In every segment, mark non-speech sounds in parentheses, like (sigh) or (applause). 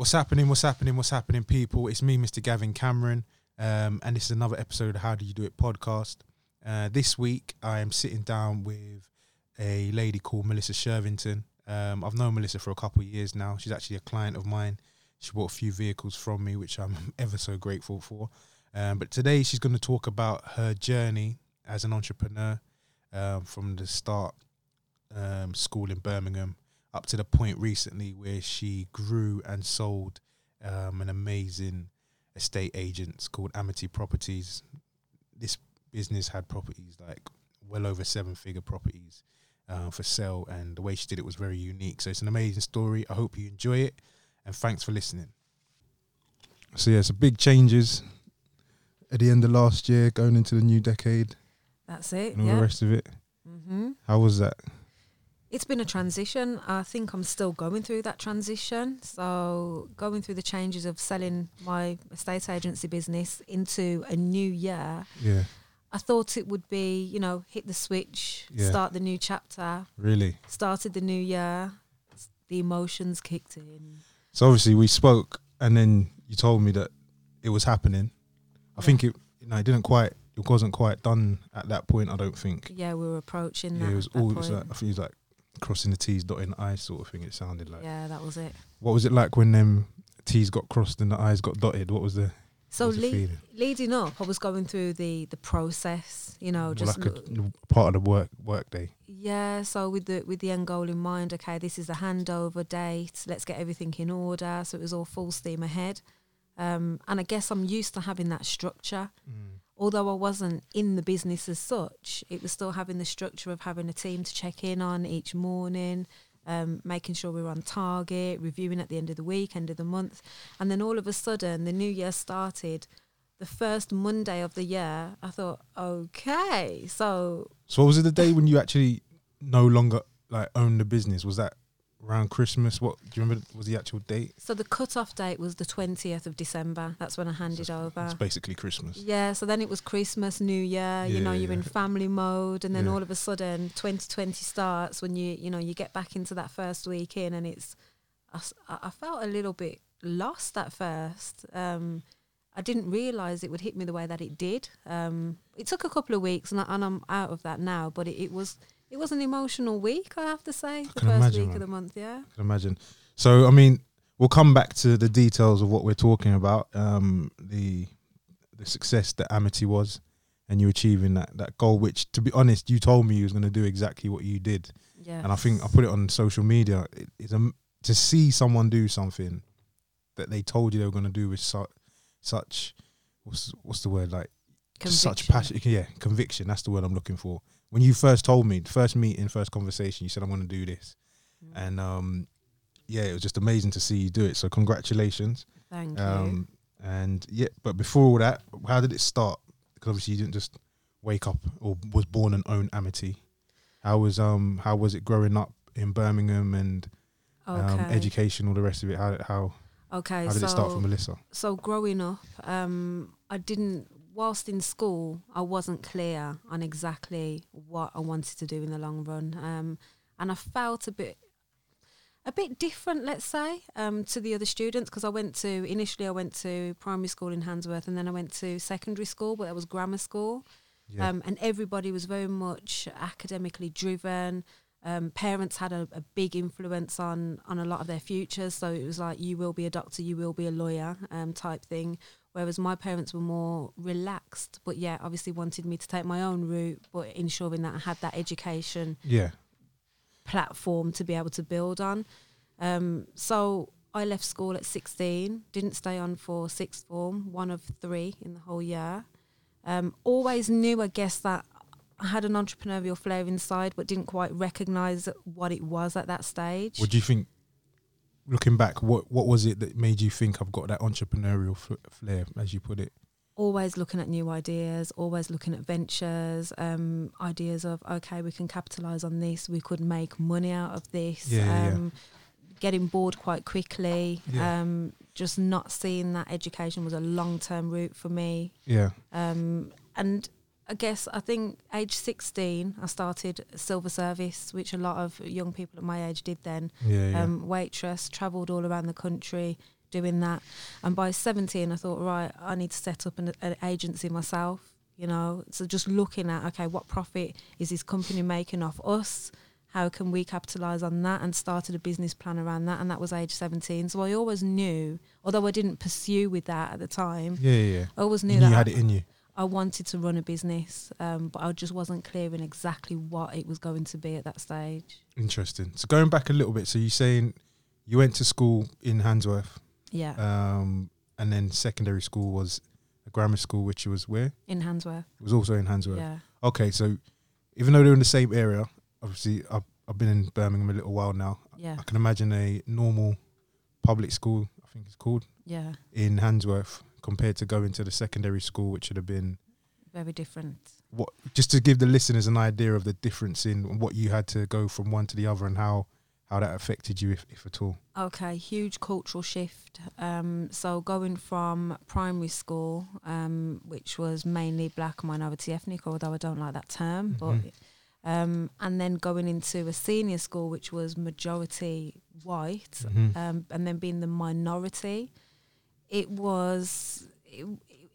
What's happening? What's happening? What's happening, people? It's me, Mr. Gavin Cameron, um, and this is another episode of How Do You Do It podcast. Uh, this week, I am sitting down with a lady called Melissa Shervington. Um, I've known Melissa for a couple of years now. She's actually a client of mine. She bought a few vehicles from me, which I'm (laughs) ever so grateful for. Um, but today, she's going to talk about her journey as an entrepreneur um, from the start um, school in Birmingham up to the point recently where she grew and sold um, an amazing estate agents called Amity Properties. This business had properties like well over seven figure properties uh, for sale, and the way she did it was very unique. So it's an amazing story. I hope you enjoy it, and thanks for listening. So yeah, so big changes at the end of last year, going into the new decade, That's it. and all Yeah. the rest of it. hmm How was that? It's been a transition. I think I'm still going through that transition. So, going through the changes of selling my estate agency business into a new year, Yeah, I thought it would be, you know, hit the switch, Yeah. start the new chapter, really. started the new year, the emotions kicked in. So obviously we spoke, and then you told me that it was happening. I Yeah. think it, you know, it didn't quite, it wasn't quite done at that point. I don't think. Yeah, we were approaching Yeah, that. it was all. It was like, I think it was like crossing the T's, dotting the I's, sort of thing. It sounded like. yeah, that was it. What was it like when them T's got crossed and the I's got dotted? What was the, So, was feeling? leading up, I was going through the the process, you know, just like a, part of the work work day. Yeah, so with the with the end goal in mind, okay, this is the handover date. Let's get everything in order. So it was all full steam ahead. Um, and I guess I'm used to having that structure. Although I wasn't in the business as such, it was still having the structure of having a team to check in on each morning, um, making sure we were on target, reviewing at the end of the week, end of the month. And then all of a sudden, the new year started. The first Monday of the year, I thought, okay, so So was it the day when you actually no longer like owned the business? Was that around Christmas? What do you remember? Was the actual date? So the cut-off date was the 20th of December. That's when I handed It's over. It's basically Christmas. Yeah, so then it was Christmas, New Year, you know, you're in family mode and then Yeah. all of a sudden 2020 starts when you, you know, you get back into that first week in and it's, I, I felt a little bit lost at first. Um, I didn't realise it would hit me the way that it did. Um, it took a couple of weeks and, I, and I'm out of that now, but it, it was it was an emotional week, I have to say, the first imagine, week man. of the month, yeah. I can imagine. So, I mean, we'll come back to the details of what we're talking about. Um, the the success that Amity was, and you achieving that that goal. Which, to be honest, you told me you was going to do exactly what you did, Yeah. and I think I put it on social media. It, it's a, to see someone do something that they told you they were going to do with such such what's what's the word like just such passion. Yeah, conviction. That's the word I'm looking for. When you first told me, first meeting, first conversation, you said I'm going to do this Mm. and um, yeah, it was just amazing to see you do it. So congratulations. Thank you. Um, and yeah, but before all that, how did it start? Because obviously you didn't just wake up or was born and own Amity. How was um how was it growing up in Birmingham and um, education, all the rest of it? How how Okay, how did so it start for Melissa? so growing up, um, I didn't. Whilst in school, I wasn't clear on exactly what I wanted to do in the long run, um, and I felt a bit, a bit different, let's say, um, to the other students because I went to initially I went to primary school in Handsworth, and then I went to secondary school, but that was grammar school. Yeah, Um, and everybody was very much academically driven. Um, parents had a, a big influence on on a lot of their futures. So it was like, you will be a doctor, you will be a lawyer, um, type thing. Whereas my parents were more relaxed, but yeah, obviously wanted me to take my own route, but ensuring that I had that education yeah, platform to be able to build on. Um, so I left school at 16, didn't stay on for sixth form, one of three in the whole year. Um, always knew, I guess, that I had an entrepreneurial flair inside, but didn't quite recognise what it was at that stage. What do you think? Looking back, what what was it that made you think I've got that entrepreneurial flair, as you put it? always looking at new ideas, always looking at ventures, um, ideas of okay, we can capitalize on this, we could make money out of this. Yeah, yeah, yeah. um, Getting bored quite quickly, Yeah. um, just not seeing that education was a long term route for me. Yeah, Um, and I guess I think age 16, I started silver service, which a lot of young people at my age did then. yeah, yeah. Um, waitress, travelled all around the country, doing that. And by 17, I thought, right, I need to set up an, an agency myself. You know, so just looking at okay, what profit is this company making off us? How can we capitalize on that? And started a business plan around that, and that was age 17. So I always knew, although I didn't pursue with that at the time, Yeah, yeah. yeah. I always knew You, that you had it in you. I wanted to run a business, um, but I just wasn't clear in exactly what it was going to be at that stage. Interesting. So going back a little bit, so you're saying you went to school in Handsworth, Yeah, um, and then secondary school was a grammar school, which was where in Handsworth. it was also in Handsworth. Yeah, Okay, so even though they're in the same area, obviously I've, I've been in Birmingham a little while now. yeah, I can imagine a normal public school, I think it's called, yeah. in Handsworth compared to going to the secondary school, which should have been Very different. what just to give the listeners an idea of the difference in what you had to go from one to the other and how how that affected you if, if at all. Okay, huge cultural shift. Um, so going from primary school, um, which was mainly black minority ethnic, although I don't like that term, Mhm. but um, and then going into a senior school, which was majority white, Mhm. um, and then being the minority, it was it,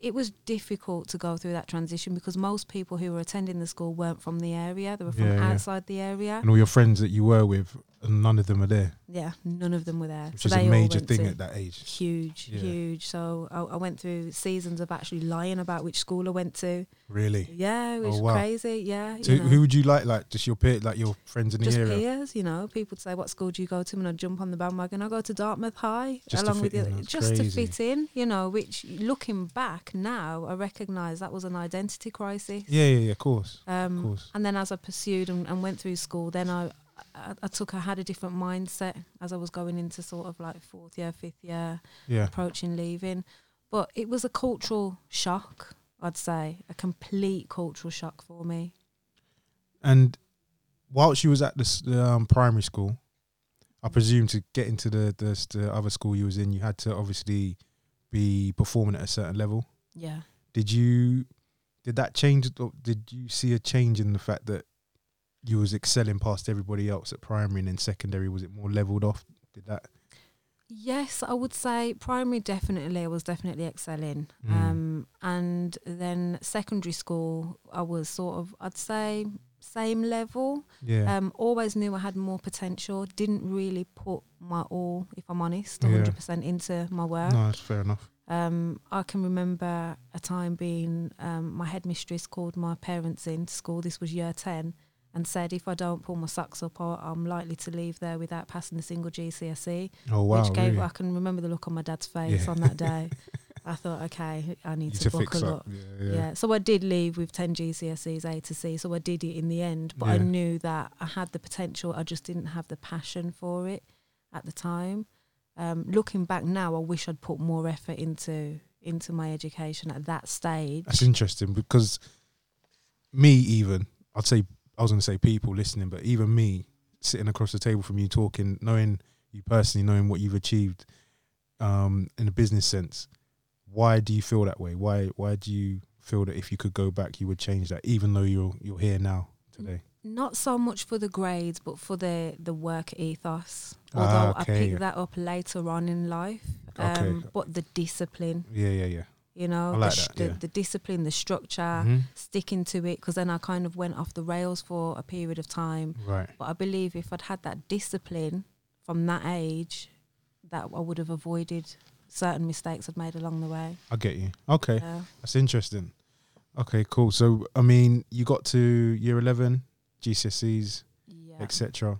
it was difficult to go through that transition because most people who were attending the school weren't from the area; they were from Yeah, yeah. outside the area. And all your friends that you were with, none of them are there, Yeah, none of them were there. which So is a major thing at that age. huge, Yeah. huge. So I, I went through seasons of actually lying about which school I went to. Really. Yeah, it was Oh, wow. crazy. Yeah, So you know. who would you like? Like just your peer, like your friends in the just area, peers, you know. People say, "What school do you go to?" And I'd jump on the bandwagon. I go to Dartmouth High, Just along with the in, that's just crazy. to fit in, you know. Which, looking back now, I recognise that was an identity crisis. Yeah, yeah, yeah. Of course, Um, of course. And then as I pursued and, and went through school, then I, I, I took, I had a different mindset as I was going into sort of like fourth year, fifth year, Yeah. approaching leaving. But it was a cultural shock, I'd say, a complete cultural shock for me. And whilst you was at the um, primary school, I presume to get into the, the the other school you was in, you had to obviously be performing at a certain level. Yeah. Did you? Did that change? or Did you see a change in the fact that you was excelling past everybody else at primary and then secondary? Was it more leveled off? Did that? Yes, I would say primary definitely I was definitely excelling. Mm. Um and then secondary school I was sort of I'd say same level. Yeah. Um always knew I had more potential. Didn't really put my all, if I'm honest, Yeah. 100% into my work. no, that's fair enough. Um, I can remember a time being um, my headmistress called my parents into school. This was year ten, and said if I don't pull my socks up, I'm likely to leave there without passing a single GCSE. Oh wow, which gave really? I can remember the look on my dad's face Yeah. on that day. (laughs) I thought, okay, I need You to, to buckle up. up. Yeah, Yeah. yeah. so I did leave with 10 GCSEs A to C, so I did it in the end, but I knew that I had the potential, I just didn't have the passion for it at the time. Um, looking back now, I wish I'd put more effort into into my education at that stage. That's interesting because me, even I'd say I was going to say people listening, but even me sitting across the table from you, talking, knowing you personally, knowing what you've achieved um, in a business sense. Why do you feel that way? Why Why do you feel that if you could go back, you would change that, even though you're you're here now today? Not so much for the grades, but for the the work ethos. Ah, Although okay. I picked that up later on in life, Okay. um, but the discipline, Yeah, yeah, yeah. You know, like the, that, yeah. the discipline, the structure, Mhm. sticking to it. Because then I kind of went off the rails for a period of time. Right. But I believe if I'd had that discipline from that age, that I would have avoided certain mistakes I'd made along the way. I get you. Okay. Yeah. That's interesting. Okay, cool. So, I mean, you got to year 11, GCSEs, Yeah. etc.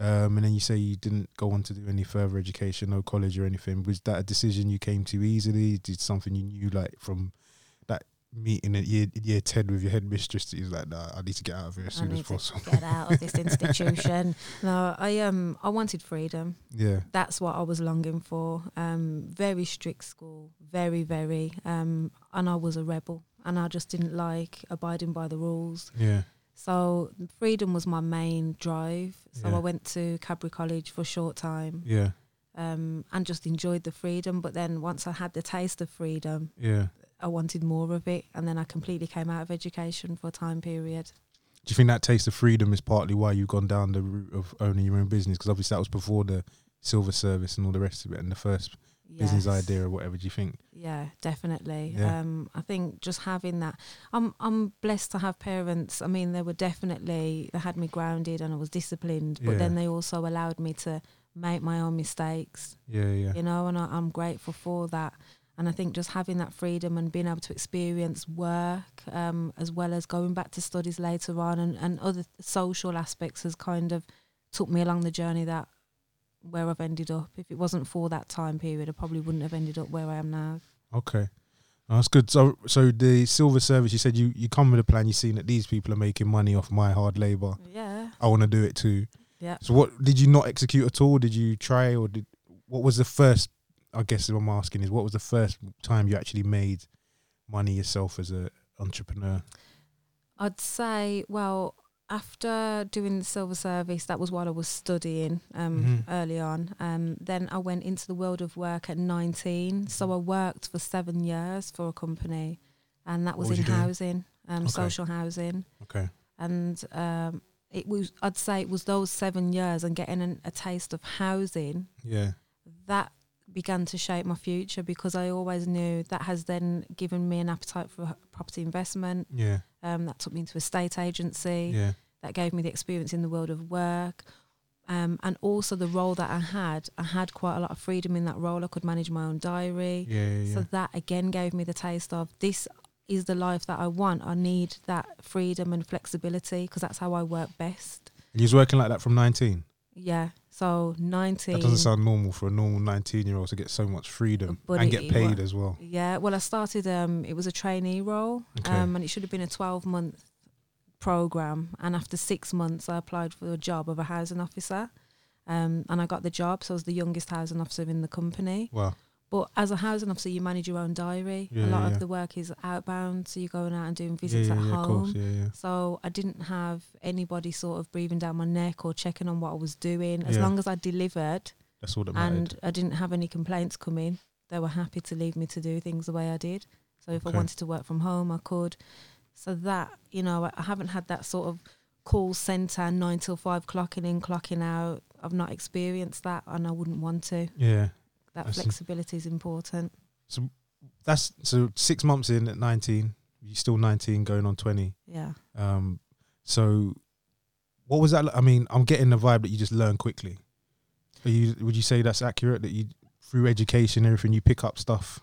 Um, and then you say you didn't go on to do any further education, no college or anything. Was that a decision you came to easily? Did something you knew, like from that meeting at year year ten with your headmistress? That you was like, nah, I need to get out of here as I soon as possible. get out of this (laughs) institution. No, I um I wanted freedom. yeah, That's what I was longing for. Um, very strict school, very very. Um, and I was a rebel, and I just didn't like abiding by the rules. yeah, So freedom was my main drive. So Yeah. I went to Cadbury College for a short time, yeah, um, and just enjoyed the freedom. But then once I had the taste of freedom, yeah. I wanted more of it, and then I completely came out of education for a time period. Do you think that taste of freedom is partly why you've gone down the route of owning your own business? Because obviously that was before the silver service and all the rest of it, and the first business Yes. idea or whatever? Do you think? Yeah, definitely. Yeah. Um, I think just having that, I'm I'm blessed to have parents. I mean, they were definitely they had me grounded and I was disciplined, but Yeah. then they also allowed me to make my own mistakes. Yeah, yeah, You know, and I, I'm grateful for that. And I think just having that freedom and being able to experience work um, as well as going back to studies later on and, and other social aspects has kind of took me along the journey that where I've ended up. If it wasn't for that time period, I probably wouldn't have ended up where I am now. Okay. Oh, that's good. So, so the silver service, you said you, you come with a plan. You've seen that these people are making money off my hard labor. Yeah. I want to do it too. Yeah. So, what did you not execute at all? Did you try, or did what was the first? I guess what I'm asking is, what was the first time you actually made money yourself as a entrepreneur? I'd say, well, after doing the silver service, that was while I was studying um, Mhm. early on. Um, then I went into the world of work at 19. So I worked for seven years for a company, and that was was in housing, um, Okay. social housing. Okay. And um, it was, I'd say, it was those seven years and getting an, a taste of housing Yeah. that began to shape my future because I always knew that has then given me an appetite for property investment. Yeah. Um, that took me into estate agency. Yeah. That gave me the experience in the world of work. Um, and also the role that I had, I had quite a lot of freedom in that role. I could manage my own diary. Yeah. Yeah. yeah. So that again gave me the taste of this is the life that I want. I need that freedom and flexibility because that's how I work best. you was working like that from 19. Yeah. So 19. That doesn't sound normal for a normal 19 year old to get so much freedom But and get paid wa- as well. Yeah, well, I started. Um, it was a trainee role, Okay. um, and it should have been a twelve month program. And after six months, I applied for a job of a housing officer, um, and I got the job. So I was the youngest housing officer in the company. Wow. But as a housing officer, you manage your own diary. Yeah, a lot yeah, yeah. of the work is outbound, so you're going out and doing visits at home. of. Yeah, yeah. So I didn't have anybody sort of breathing down my neck or checking on what I was doing. As long as I delivered That's all that mattered. and I didn't have any complaints come in. They were happy to leave me to do things the way I did. So if Okay. I wanted to work from home, I could. So that you know, I- I haven't had that sort of call center nine till five clocking in, clocking out. I've not experienced that, and I wouldn't want to. yeah. That I see. flexibility is important. So that's so six months in at 19. You're still 19, going on 20. Yeah, Um, so what was that? li- I mean, I'm getting the vibe that you just learn quickly. Are you? Would you say that's accurate? That you through education, everything you pick up stuff.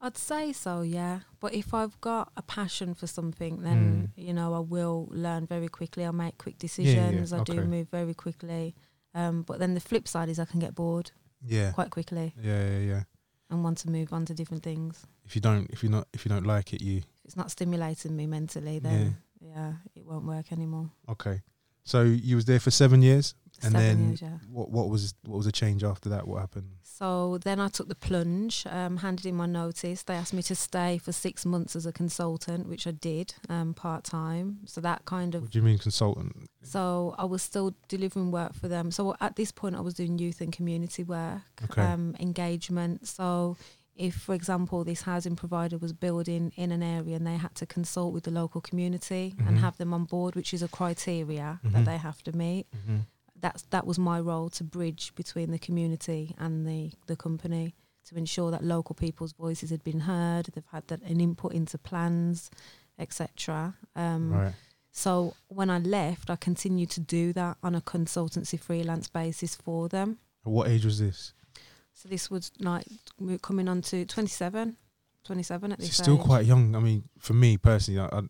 I'd say so. Yeah, but if I've got a passion for something, then Hmm. you know I will learn very quickly. I'll make quick yeah, decisions. I do move very quickly. Um, but then the flip side is I can get bored Yeah. quite quickly. Yeah, yeah, yeah. and want to move on to different things. If you don't, if you're not, if you don't like it, you If it's not stimulating me mentally, then yeah, it won't work anymore. okay. So you was there for seven years, and then years, yeah. what? What was what was the change after that? What happened? So then I took the plunge, um, handed in my notice. They asked me to stay for six months as a consultant, which I did um, part time. So that kind of What do you mean consultant? So I was still delivering work for them. So at this point, I was doing youth and community work, Okay. um, engagement. So if, for example, this housing provider was building in an area and they had to consult with the local community Mhm. and have them on board, which is a criteria Mhm. that they have to meet. Mm-hmm. That's that was my role to bridge between the community and the the company to ensure that local people's voices had been heard. They've had that an input into plans, etc. Um, right. so when I left, I continued to do that on a consultancy freelance basis for them. At what age was this? So this was like coming on to 27, 27 at this still age. quite young. I mean, for me personally, I, I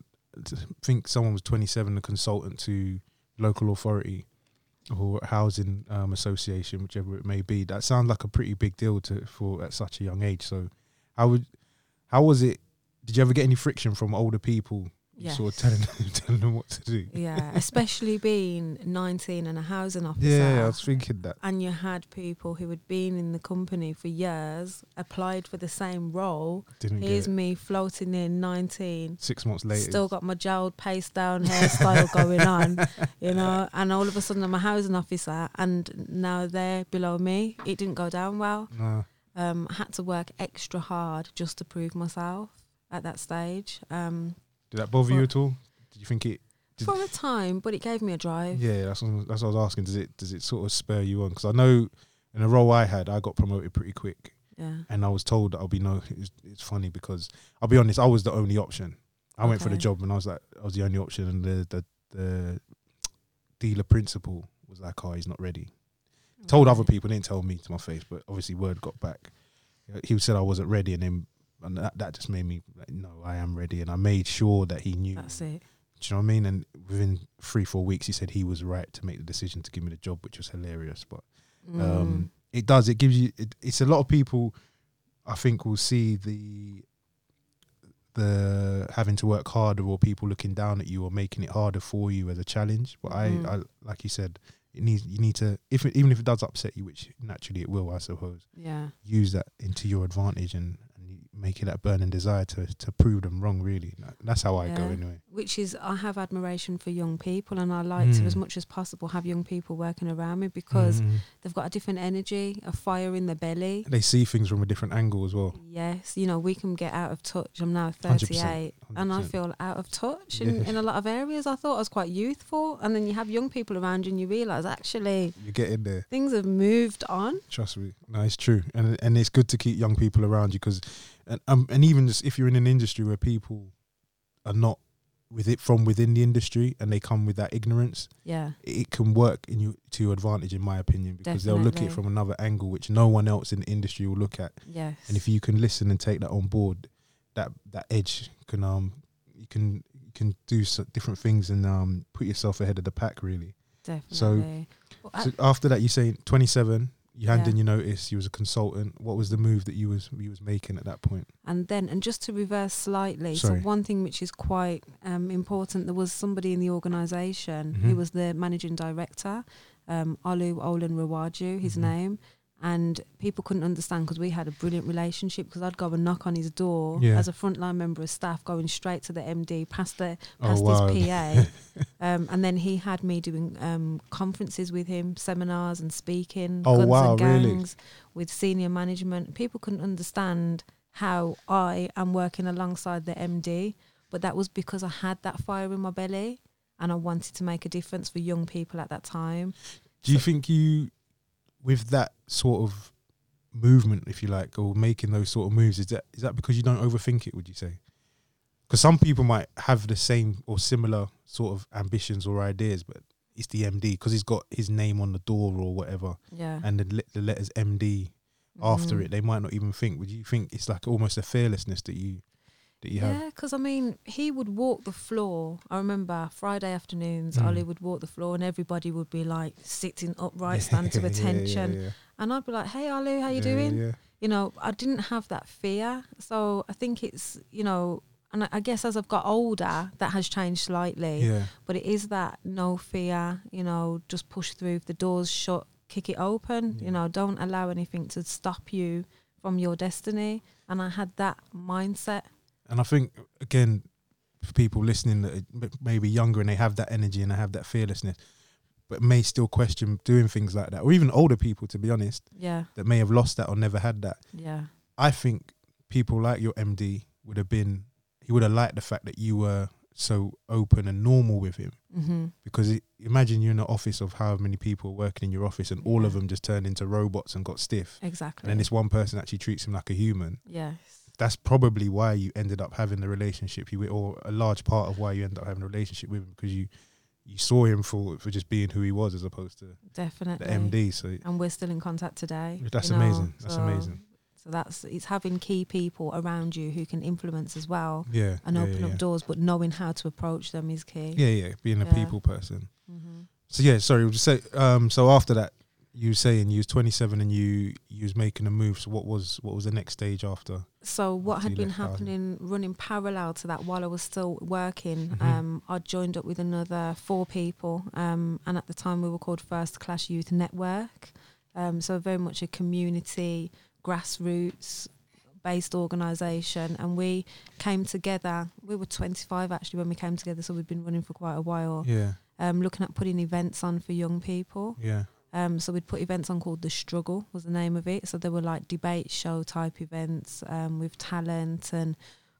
think someone was 27, a consultant to local authority or housing um, association, whichever it may be. That sounds like a pretty big deal to for at such a young age. So, how would how was it? Did you ever get any friction from older people? (laughs) You Sort of telling them, telling them what to do. yeah, especially being 19 and a housing officer. Yeah, I was thinking that. and you had people who had been in the company for years, applied for the same role. Didn't Here's me floating in 19, six months later. still got my gelled paste down hairstyle (laughs) going on, you know, and all of a sudden I'm a housing officer and now they're below me. It didn't go down well. No. Um, had to work extra hard just to prove myself at that stage. Um, Did that bother you at all? Did you think it? Did- for a time, but it gave me a drive. Yeah, that's what, that's what I was asking. Does it does it sort of spur you on? Because I know in the role I had, I got promoted pretty quick. Yeah. and I was told that I'll be no. It's, it's funny because I'll be honest, I was the only option. I went for the job and I was like, I was the only option, and the the, the dealer principal was like, "Oh, he's not ready." Told other people, didn't tell me to my face, but obviously word got back. He said I wasn't ready, and then and that, that just made me like, no, I am ready, and I made sure that he knew. That's it. Do you know what I mean? And within three, four weeks, he said he was right to make the decision to give me the job, which was hilarious. But Mm. um, it does. It gives you. It, it's a lot of people. I think will see the the having to work harder, or people looking down at you, or making it harder for you as a challenge. But Mhm. I, I, like you said, it needs. You need to, if it, even if it does upset you, which naturally it will, I suppose, yeah. use that into your advantage and, you that burning desire to to prove them wrong. Really, that's how I go anyway. Which is, I have admiration for young people, and I like to, Mm. as much as possible, have young people working around me because Mhm. they've got a different energy, a fire in their belly. they see things from a different angle as well. Yes, you know, we can get out of touch. I'm now 100%, 38 and I feel out of touch in, in a lot of areas. I thought I was quite youthful. And then you have young people around you and you realise actually You get in there. things have moved on. Trust me, no, it's true, and and it's good to keep young people around you because, and um, and even just if you're in an industry where people are not with it from within the industry and they come with that ignorance, Yeah, it can work in you to your advantage, in my opinion, because they'll look at it from another angle which no one else in the industry will look at, yes. and if you can listen and take that on board, that that edge can um you can you can do so different things and um put yourself ahead of the pack really. Definitely. Well, So after that, you say 27, you hand Yeah. in your notice. You was a consultant. What was the move that you was you was making at that point? and then, and just to reverse slightly, Sorry. so one thing which is quite um, important, there was somebody in the organisation Mhm. who was the managing director, um, Olu Olanrewaju, his Mhm. name. And people couldn't understand because we had a brilliant relationship. Because I'd go and knock on his door Yeah. as a frontline member of staff, going straight to the MD, past the Oh past wow! his (laughs) PA, um, and then he had me doing um, conferences with him, seminars and speaking, Oh, guns wow, and really? gangs with senior management. People couldn't understand how I am working alongside the MD, but that was because I had that fire in my belly and I wanted to make a difference for young people at that time. Do you think you, with that sort of movement, if you like, or making those sort of moves, is that is that because you don't overthink it? Would you say? Because some people might have the same or similar sort of ambitions or ideas, but it's the MD because he's got his name on the door or whatever, Yeah. and the, the letters MD after Mhm. it. They might not even think. Would you think it's like almost a fearlessness that you that you have? Yeah, because I mean, he would walk the floor. I remember Friday afternoons, Mm. Ollie would walk the floor, and everybody would be like sitting upright, stand to (laughs) Yeah, yeah, attention. yeah. And I'd be like, "Hey, Ollie, how you Yeah, doing?" Yeah. You know, I didn't have that fear, so I think it's you know, and I- I guess as I've got older, that has changed slightly. Yeah. But it is that no fear. You know, just push through. If the door's shut, kick it open. Yeah. You know, don't allow anything to stop you from your destiny. And I had that mindset. And I think again, for people listening that maybe younger and they have that energy and they have that fearlessness, but may still question doing things like that, or even older people, to be honest, Yeah, that may have lost that or never had that. yeah, I think people like your MD would have been, he would have liked the fact that you were so open and normal with him. hmm Because it, imagine you're in an office of however many people working in your office, and all of them just turned into robots and got stiff. exactly. And then this one person actually treats him like a human. yes, that's probably why you ended up having the relationship you with, or a large part of why you ended up having a relationship with him because you you saw him for for just being who he was as opposed to definitely. the MD. So And we're still in contact today. that's you know, amazing. That's so- amazing. So that's it's having key people around you who can influence as well Yeah, and yeah, open yeah. up doors, but knowing how to approach them is key. Yeah, yeah, being a people person. hmm So yeah, sorry, we'll just say. Um, so after that, you were saying you was 27 and you you was making a move. So what was what was the next stage after? So what After had been Garden. happening, running parallel to that while I was still working, Mhm. um, I joined up with another four people, um, and at the time we were called First Class Youth Network. Um, so very much a community, grassroots based organisation, and we came together. We were 25 actually when we came together, so we've been running for quite a while. Yeah, Um, looking at putting events on for young people. yeah, Um, so we'd put events on called The Struggle was the name of it. So there were like debate show type events um, with talent, and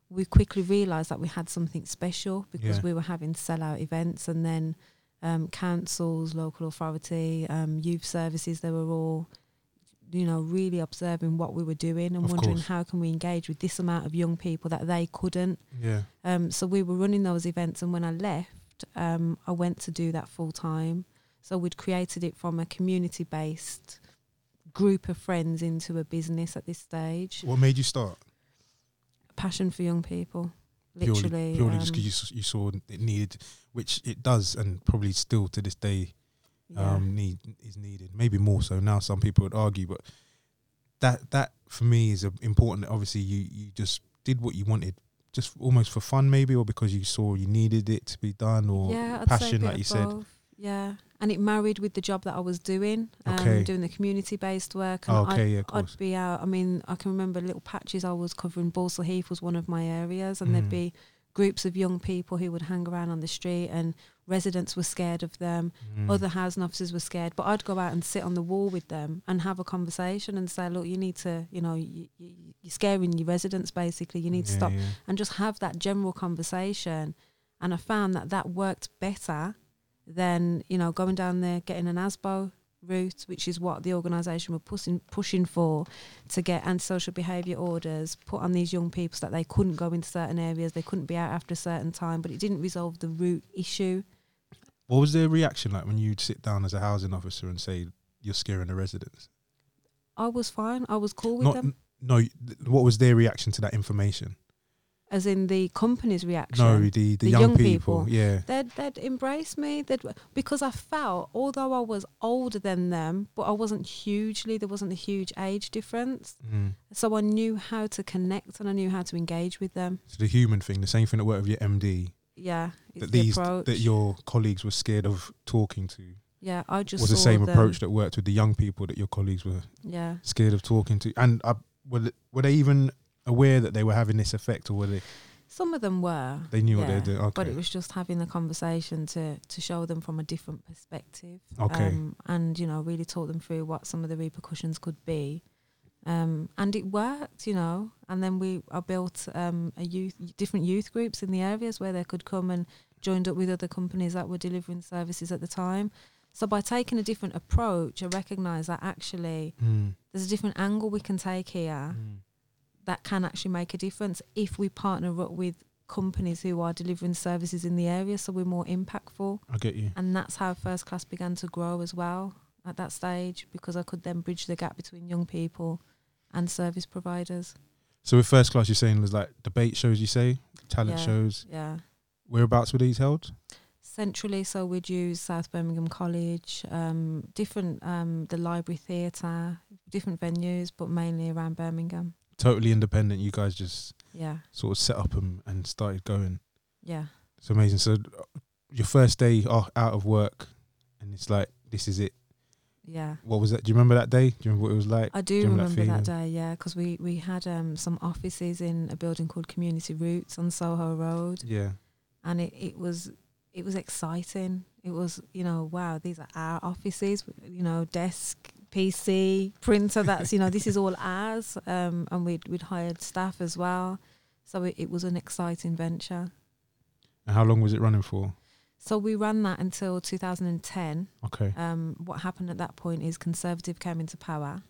we quickly realised that we had something special because Yeah. we were having sellout events, and then um, councils, local authority, um, youth services, they were all you know, really observing what we were doing and Of wondering course. how can we engage with this amount of young people that they couldn't. Yeah. Um, so we were running those events, and when I left, um, I went to do that full time. So we'd created it from a community based group of friends into a business at this stage. What made you start? Passion for young people, Purely, literally. purely just um, because you, you saw it needed, which it does, and probably still to this day yeah. um, need is needed. Maybe more so now. Some people would argue, but that that for me is a, important. Obviously, you you just did what you wanted, just almost for fun, maybe, or because you saw you needed it to be done, or yeah, I'd say a passion, like you said. Yeah, and it married with the job that I was doing, um, Okay. doing the community-based work. And Oh, I'd, okay, yeah. I'd be out. I mean, I can remember little patches I was covering. Balsall Heath was one of my areas, and Mm. there'd be groups of young people who would hang around on the street, and residents were scared of them. Mm. Other housing officers were scared, but I'd go out and sit on the wall with them and have a conversation and say, "Look, you need to, you know, you, you, you're scaring your residents. Basically, you need to stop yeah. and just have that general conversation. And I found that that worked better than you know going down there getting an ASBO route, which is what the organisation were pushing pushing for to get antisocial behaviour orders put on these young people so that they couldn't go into certain areas, they couldn't be out after a certain time, but it didn't resolve the root issue. What was their reaction like when you'd sit down as a housing officer and say you're scaring the residents? I was fine. I was cool with Not them, no. What was their reaction to that information? As in the company's reaction. No, the the, The young, young people. people. Yeah. they'd they'd embrace me. They'd because I felt, although I was older than them, but I wasn't hugely. There wasn't a huge age difference, Mm. so I knew how to connect and I knew how to engage with them. So the human thing, the same thing that worked with your MD, Yeah, it's that the these that your colleagues were scared of talking to yeah, I just was the same them- approach that worked with the young people that your colleagues were Yeah, scared of talking to. And uh, were were they even aware that they were having this effect, or were they some of them were. they knew what they were doing? Okay. But it was just having the conversation to to show them from a different perspective. Okay. Um, and you know, really talk them through what some of the repercussions could be. Um, and it worked, you know. And then we I built um, a youth different youth groups in the areas where they could come and joined up with other companies that were delivering services at the time. So by taking a different approach, I recognise that actually Mm. there's a different angle we can take here Mm. That can actually make a difference if we partner up with companies who are delivering services in the area so we're more impactful I get you. and that's how first class began to grow as well at that stage because I could then bridge the gap between young people and service providers So with first class, you're saying there's like debate shows, you say talent Yeah. shows. yeah Whereabouts were these held? centrally so we'd use South Birmingham College um, different um, the library theatre different venues but mainly around Birmingham Totally independent. You guys just yeah sort of set up and, and started going. yeah It's amazing. So your first day out of work, and it's like this is it. yeah What was that? Do you remember that day? Do you remember what it was like? I do Do you remember that that, day, yeah, because we we had um, some offices in a building called Community Roots on Soho Road, Yeah. and it, it was it was exciting. It was you know wow these are our offices, you know desk, PC, printer. That's you know this is all ours, um, and we'd we'd hired staff as well, so it, it was an exciting venture. And how long was it running for? So we ran that until 2010. Okay. Um, what happened at that point is Conservative came into power.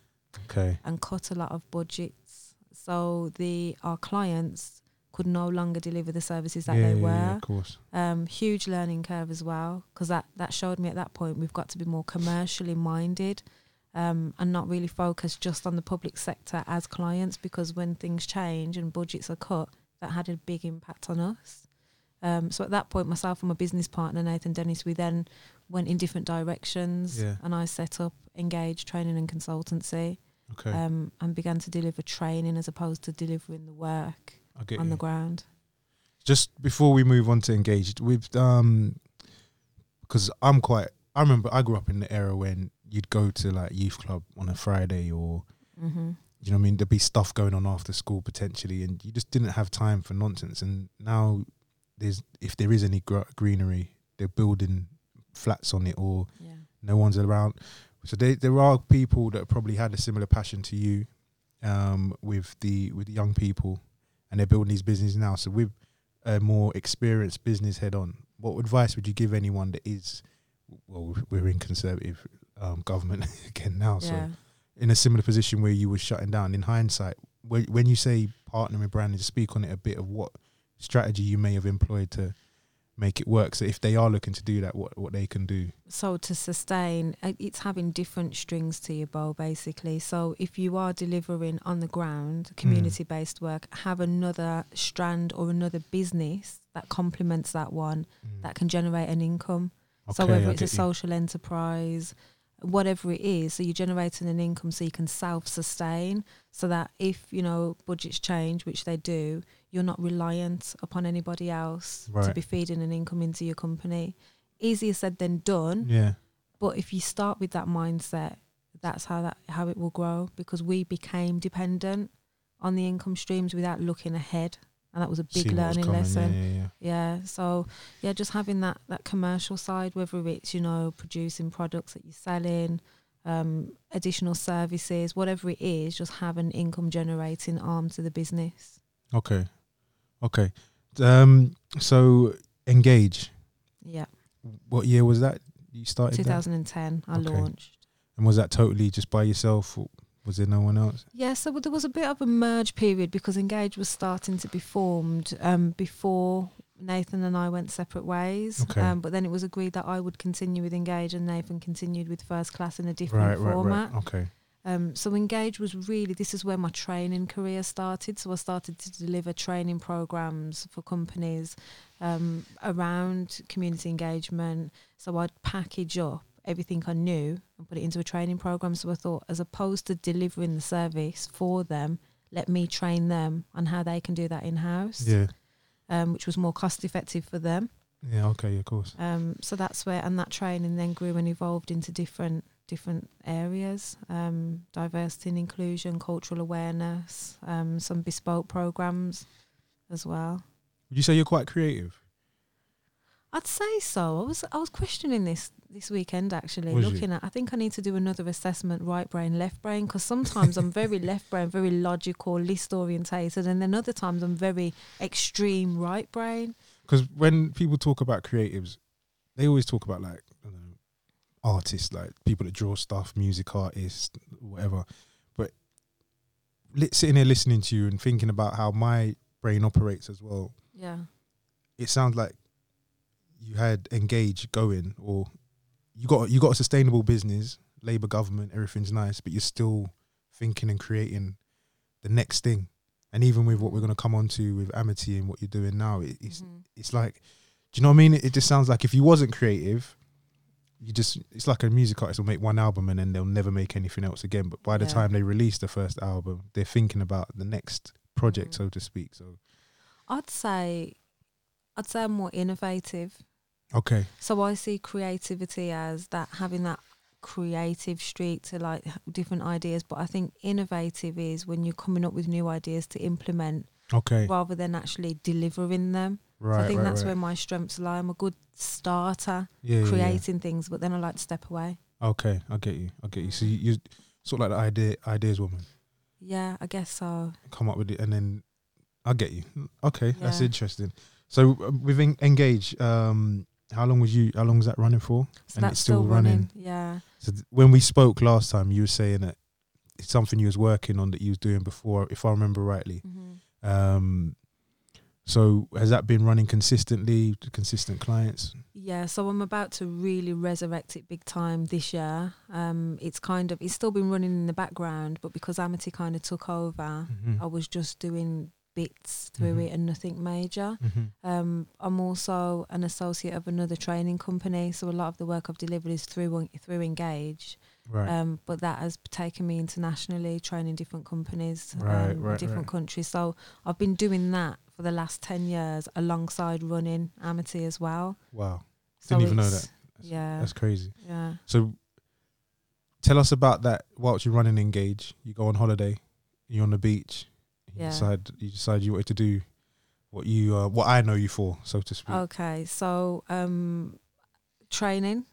Okay. and cut a lot of budgets. So the our clients could no longer deliver the services that yeah, they were. yeah, of course. Um, huge learning curve as well, because that that showed me at that point we've got to be more commercially minded. Um, and not really focus just on the public sector as clients because when things change and budgets are cut, that had a big impact on us. Um, so at that point, myself and my business partner Nathan Dennis, we then went in different directions, Yeah. and I set up Engage Training and Consultancy, Okay. um, and began to deliver training as opposed to delivering the work on you. the ground. Just before we move on to engaged, with um, because I'm quite. I remember I grew up in the era when you'd go to like youth club on a Friday or hmm you know what I mean? There'd be stuff going on after school potentially and you just didn't have time for nonsense. And now there's if there is any gr- greenery they're building flats on it or Yeah. no one's around. So they, there are people that probably had a similar passion to you um, with the with the young people and they're building these businesses now. So with a more experienced business head on what advice would you give anyone that is well we're in conservative um, government (laughs) again now so yeah. in a similar position where you were shutting down. In hindsight, when when you say partner with branding, speak on it a bit of what strategy you may have employed to make it work. So if they are looking to do that, what what they can do. So to sustain, uh, it's having different strings to your bow, basically. So if you are delivering on the ground, community-based work, have another strand or another business that complements that one Mm. that can generate an income. so whether it's a get you. social enterprise, whatever it is, so you're generating an income so you can self-sustain. So that if you know budgets change, which they do, you're not reliant upon anybody else to be feeding an income into your company. Easier said than done. Yeah. But if you start with that mindset, that's how that how it will grow because we became dependent on the income streams without looking ahead, and that was a big Seeing what was learning coming, lesson. Yeah, yeah, yeah. Yeah. So yeah, just having that that commercial side, whether it's you know producing products that you're selling, um, additional services, whatever it is, just have an income generating arm to the business. Okay. Okay. Um. So engage. Yeah. What year was that? You started that? 2010, I Okay. launched. and was that totally just by yourself? Was there no one else? Yeah, so there was a bit of a merge period because Engage was starting to be formed um, before Nathan and I went separate ways. Okay. Um, but then it was agreed that I would continue with Engage and Nathan continued with First Class in a different Right, right, format. right. Okay. Um, so Engage was really this is where my training career started. So I started to deliver training programs for companies um, around community engagement. So I'd package up everything I knew and put it into a training program. So I thought, as opposed to delivering the service for them, let me train them on how they can do that in house, Yeah. um, which was more cost effective for them. Yeah. Okay. Of course. Um, so that's where, and that training then grew and evolved into different different areas: um, diversity and inclusion, cultural awareness, um, some bespoke programs as well. Would you say you're quite creative? I'd say so. I was I was questioning this this weekend actually, Was you? looking at. I think I need to do another assessment, right brain, left brain, because sometimes I'm very (laughs) left brain, very logical, list orientated, and then other times I'm very extreme right brain. Because when people talk about creatives, they always talk about like I know, artists, like people that draw stuff, music artists, whatever. But li- sitting here listening to you and thinking about how my brain operates as well, Yeah. it sounds like you had engage going, or you got you got a sustainable business, Labour government, everything's nice, but you're still thinking and creating the next thing. And even with what we're going to come on to with Amity and what you're doing now, it, it's Mhm. it's like, do you know what I mean? It, it just sounds like if you wasn't creative, you just it's like a music artist will make one album and then they'll never make anything else again. But by the Yeah. time they release the first album, they're thinking about the next project, Mhm. so to speak. So I'd say, I'd say I'm more innovative. Okay, So I see creativity as that having that creative streak to like different ideas. But I think innovative is when you're coming up with new ideas to implement okay, rather than actually delivering them. right, so I think right, that's right. where my strengths lie. I'm a good starter, yeah, yeah, yeah. creating things, but then I like to step away. Okay, I get you. I get you. So you, you sort of like the idea ideas woman, Yeah, I guess so. come up with it, and then I get you. Okay, that's interesting. So uh, with En- engage, um, how long was you? How long was that running for? So And that's it's still still running. running. Yeah. So th- when we spoke last time, you were saying that it's something you was working on that you was doing before, if I remember rightly. hmm Um, so has that been running consistently? Consistent clients? Yeah, so I'm about to really resurrect it big time this year. Um, it's kind of it's still been running in the background, but because Amity kind of took over, Mhm. I was just doing bits through Mhm. it and nothing major. Mhm. Um, I'm also an associate of another training company, so a lot of the work I've delivered is through through Engage. Right. Um, but that has taken me internationally, training different companies, Right, um, in right, different countries. So I've been doing that for the last ten years, alongside running Amity as well. wow. So Didn't even know that. That's, yeah. That's crazy. Yeah. So tell us about that whilst you're running Engage. You go on holiday, you're on the beach, Yeah. decide you decide you wanted to do what you uh, what I know you for, so to speak. Okay. So um, training,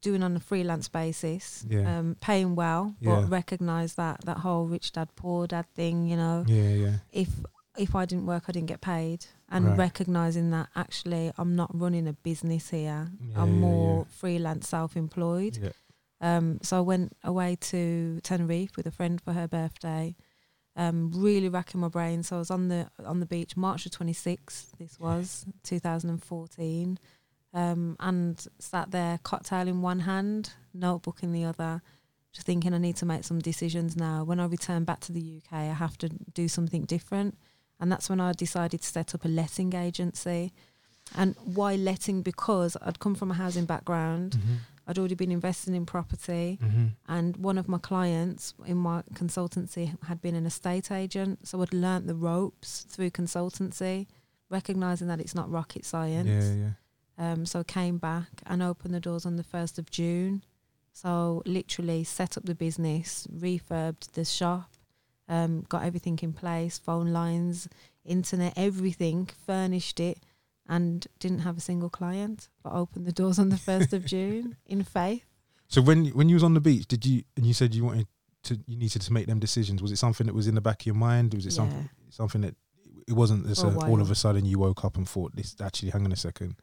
doing on a freelance basis, Yeah. um, paying well, Yeah. but recognise that that whole rich dad poor dad thing. You know, Yeah, yeah. if if I didn't work, I didn't get paid, and Right. recognising that actually I'm not running a business here. Yeah, I'm more freelance, self-employed. Yeah. Um, so I went away to Tenerife with a friend for her birthday. Um, really racking my brain. So I was on the on the beach March the 26th. This was 2014, um, and sat there, cocktail in one hand, notebook in the other, just thinking I need to make some decisions now. When I return back to the UK, I have to do something different, and that's when I decided to set up a letting agency. And why letting? Because I'd come from a housing background. Mm-hmm. I'd already been investing in property, Mm-hmm. and one of my clients in my consultancy had been an estate agent. So I'd learnt the ropes through consultancy, recognizing that it's not rocket science. Yeah, yeah. Um, so I came back and opened the doors on the 1st of June. So literally set up the business, refurbed the shop, um, got everything in place, phone lines, internet, everything, furnished it, and didn't have a single client. But opened the doors on the 1st of June (laughs) in faith. So when when you was on the beach, did you and you said you wanted to you needed to make them decisions? Was it something that was in the back of your mind? Was it something Yeah. something that it wasn't just For a a, all of a sudden you woke up and thought this actually hang on a second.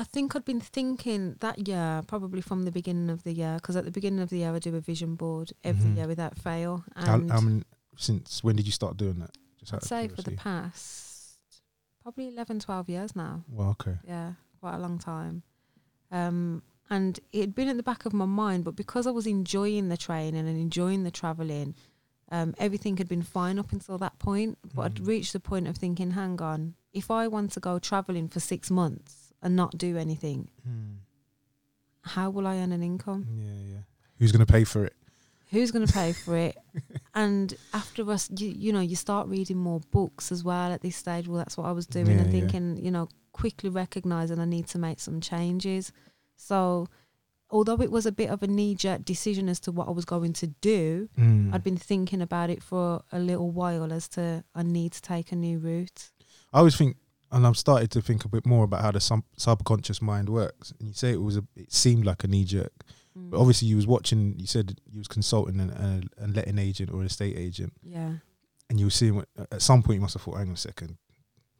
I think I'd been thinking that year, probably from the beginning of the year, because at the beginning of the year I do a vision board every Mhm. year without fail. And how many, since when did you start doing that? Just I'd say for the past probably 11, 12 years now. Well, okay. Yeah, quite a long time. Um, and it had been at the back of my mind, but because I was enjoying the training and enjoying the travelling, um, everything had been fine up until that point. But I'd Mhm. reached the point of thinking, hang on, if I want to go travelling for six months and not do anything, how will I earn an income? Yeah, yeah. Who's gonna pay for it? Who's going to pay for it? (laughs) and after us, you, you know, you start reading more books as well at this stage. Well, that's what I was doing Yeah, and yeah. thinking, you know, quickly recognizing I need to make some changes. So, although it was a bit of a knee jerk decision as to what I was going to do, Mm. I'd been thinking about it for a little while as to I need to take a new route. I always think, and I've started to think a bit more about how the sub- subconscious mind works. And you say it was a, it seemed like a knee jerk. But obviously you was watching. You said you was consulting an, an, an letting agent or an estate agent, yeah, and you were seeing what, at some point you must have thought, hang on a second,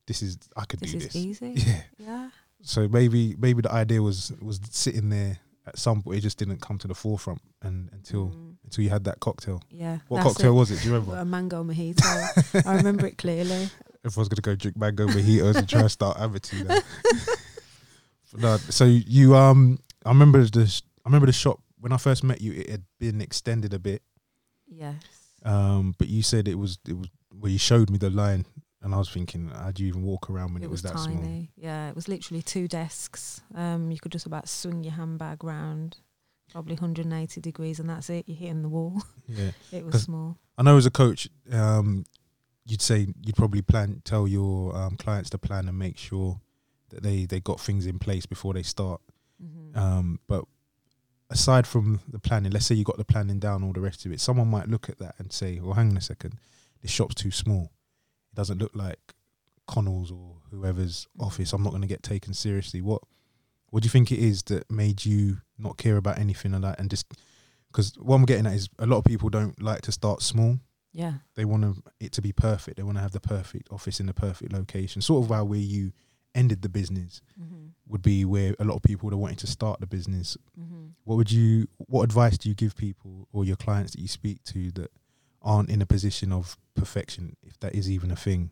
this is I could this do is this. easy. (laughs) Yeah. Yeah. So maybe maybe the idea was was sitting there at some point. It just didn't come to the forefront, and until Mm. until you had that cocktail. Yeah. What cocktail it. was it? Do you remember? A mango mojito. I remember it clearly. (laughs) Everyone's gonna go drink mango mojitos and try to start now. (laughs) no, so you um, I remember the I remember the shop when I first met you. It had been extended a bit, Yes. um, but you said it was it was well, you showed me the line, and I was thinking, how do you even walk around when it, it was, was, that tiny. small? Yeah, it was literally two desks. Um, you could just about swing your handbag round, probably 180 degrees, and that's it. You're hitting the wall. (laughs) Yeah, It was small. I know as a coach, um, you'd say you'd probably plan tell your um, clients to plan and make sure that they they got things in place before they start. hmm Um, but aside from the planning, let's say you got the planning down, all the rest of it, someone might look at that and say, "Well, hang on a second, this shop's too small. It doesn't look like Connell's or whoever's office. I'm not going to get taken seriously." What What do you think it is that made you not care about anything like that and just because what I'm getting at is a lot of people don't like to start small. Yeah. They want to, it to be perfect. They want to have the perfect office in the perfect location. Sort of how where you ended the business hmm would be where a lot of people that wanted to start the business hmm what would you what advice do you give people or your clients that you speak to that aren't in a position of perfection if that is even a thing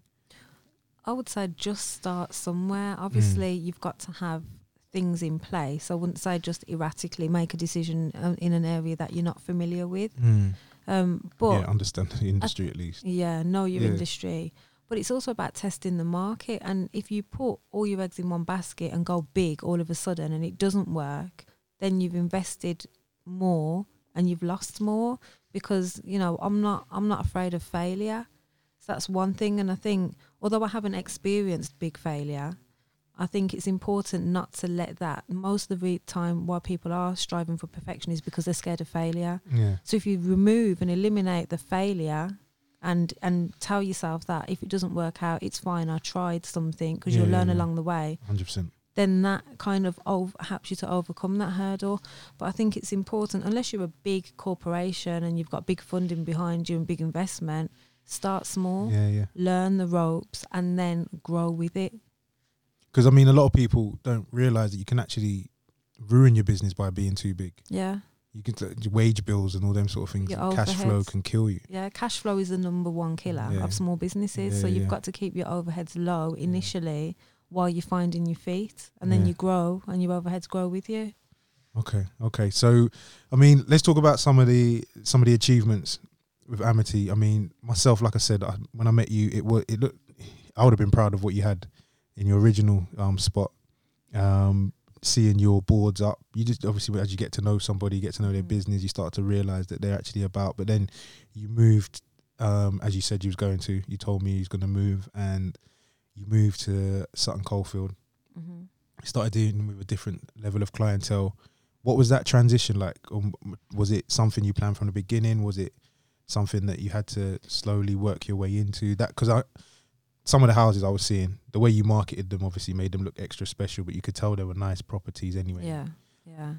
I would say just start Mm. somewhere. Obviously, you've got to have things in place. I wouldn't say just erratically make a decision uh, in an area that you're not familiar with. Um, but yeah understand the (laughs) industry at least Yeah, know your Yeah. industry. But it's also about testing the market. And if you put all your eggs in one basket and go big all of a sudden and it doesn't work, then you've invested more and you've lost more because, you know, I'm not I'm not afraid of failure. So that's one thing. And I think although I haven't experienced big failure, I think it's important not to let that most of the time why people are striving for perfection is because they're scared of failure. yeah So if you remove and eliminate the failure and and tell yourself that if it doesn't work out, it's fine. I tried something because Yeah, you'll yeah, learn yeah. along the way. 100% Then that kind of ov- helps you to overcome that hurdle. But I think it's important, unless you're a big corporation and you've got big funding behind you and big investment, start small, yeah yeah learn the ropes, and then grow with it. because i mean a lot of people don't realize that you can actually ruin your business by being too big Yeah, You can wage bills and all them sort of things. Your Cash flow can kill you. Yeah, cash flow is the number one killer Yeah. of small businesses. Yeah, so you've yeah. got to keep your overheads low initially while you're finding your feet, and then you grow, and your overheads grow with you. Okay, okay. So, I mean, let's talk about some of the some of the achievements with Amity. I mean, myself, like I said, I, when I met you, it was it looked. I would have been proud of what you had in your original um, spot. Um, seeing your boards up, you just obviously as you get to know somebody, you get to know their Mm. business, you start to realize that they're actually about. But then you moved, um, as you said you was going to. You told me you was going to move, and you moved to Sutton Coldfield hmm started dealing with a different level of clientele. What was that transition like? Um, was it something you planned from the beginning? Was it something that you had to slowly work your way into? That because I, some of the houses I was seeing, the way you marketed them obviously made them look extra special, but you could tell they were nice properties anyway. Yeah, yeah.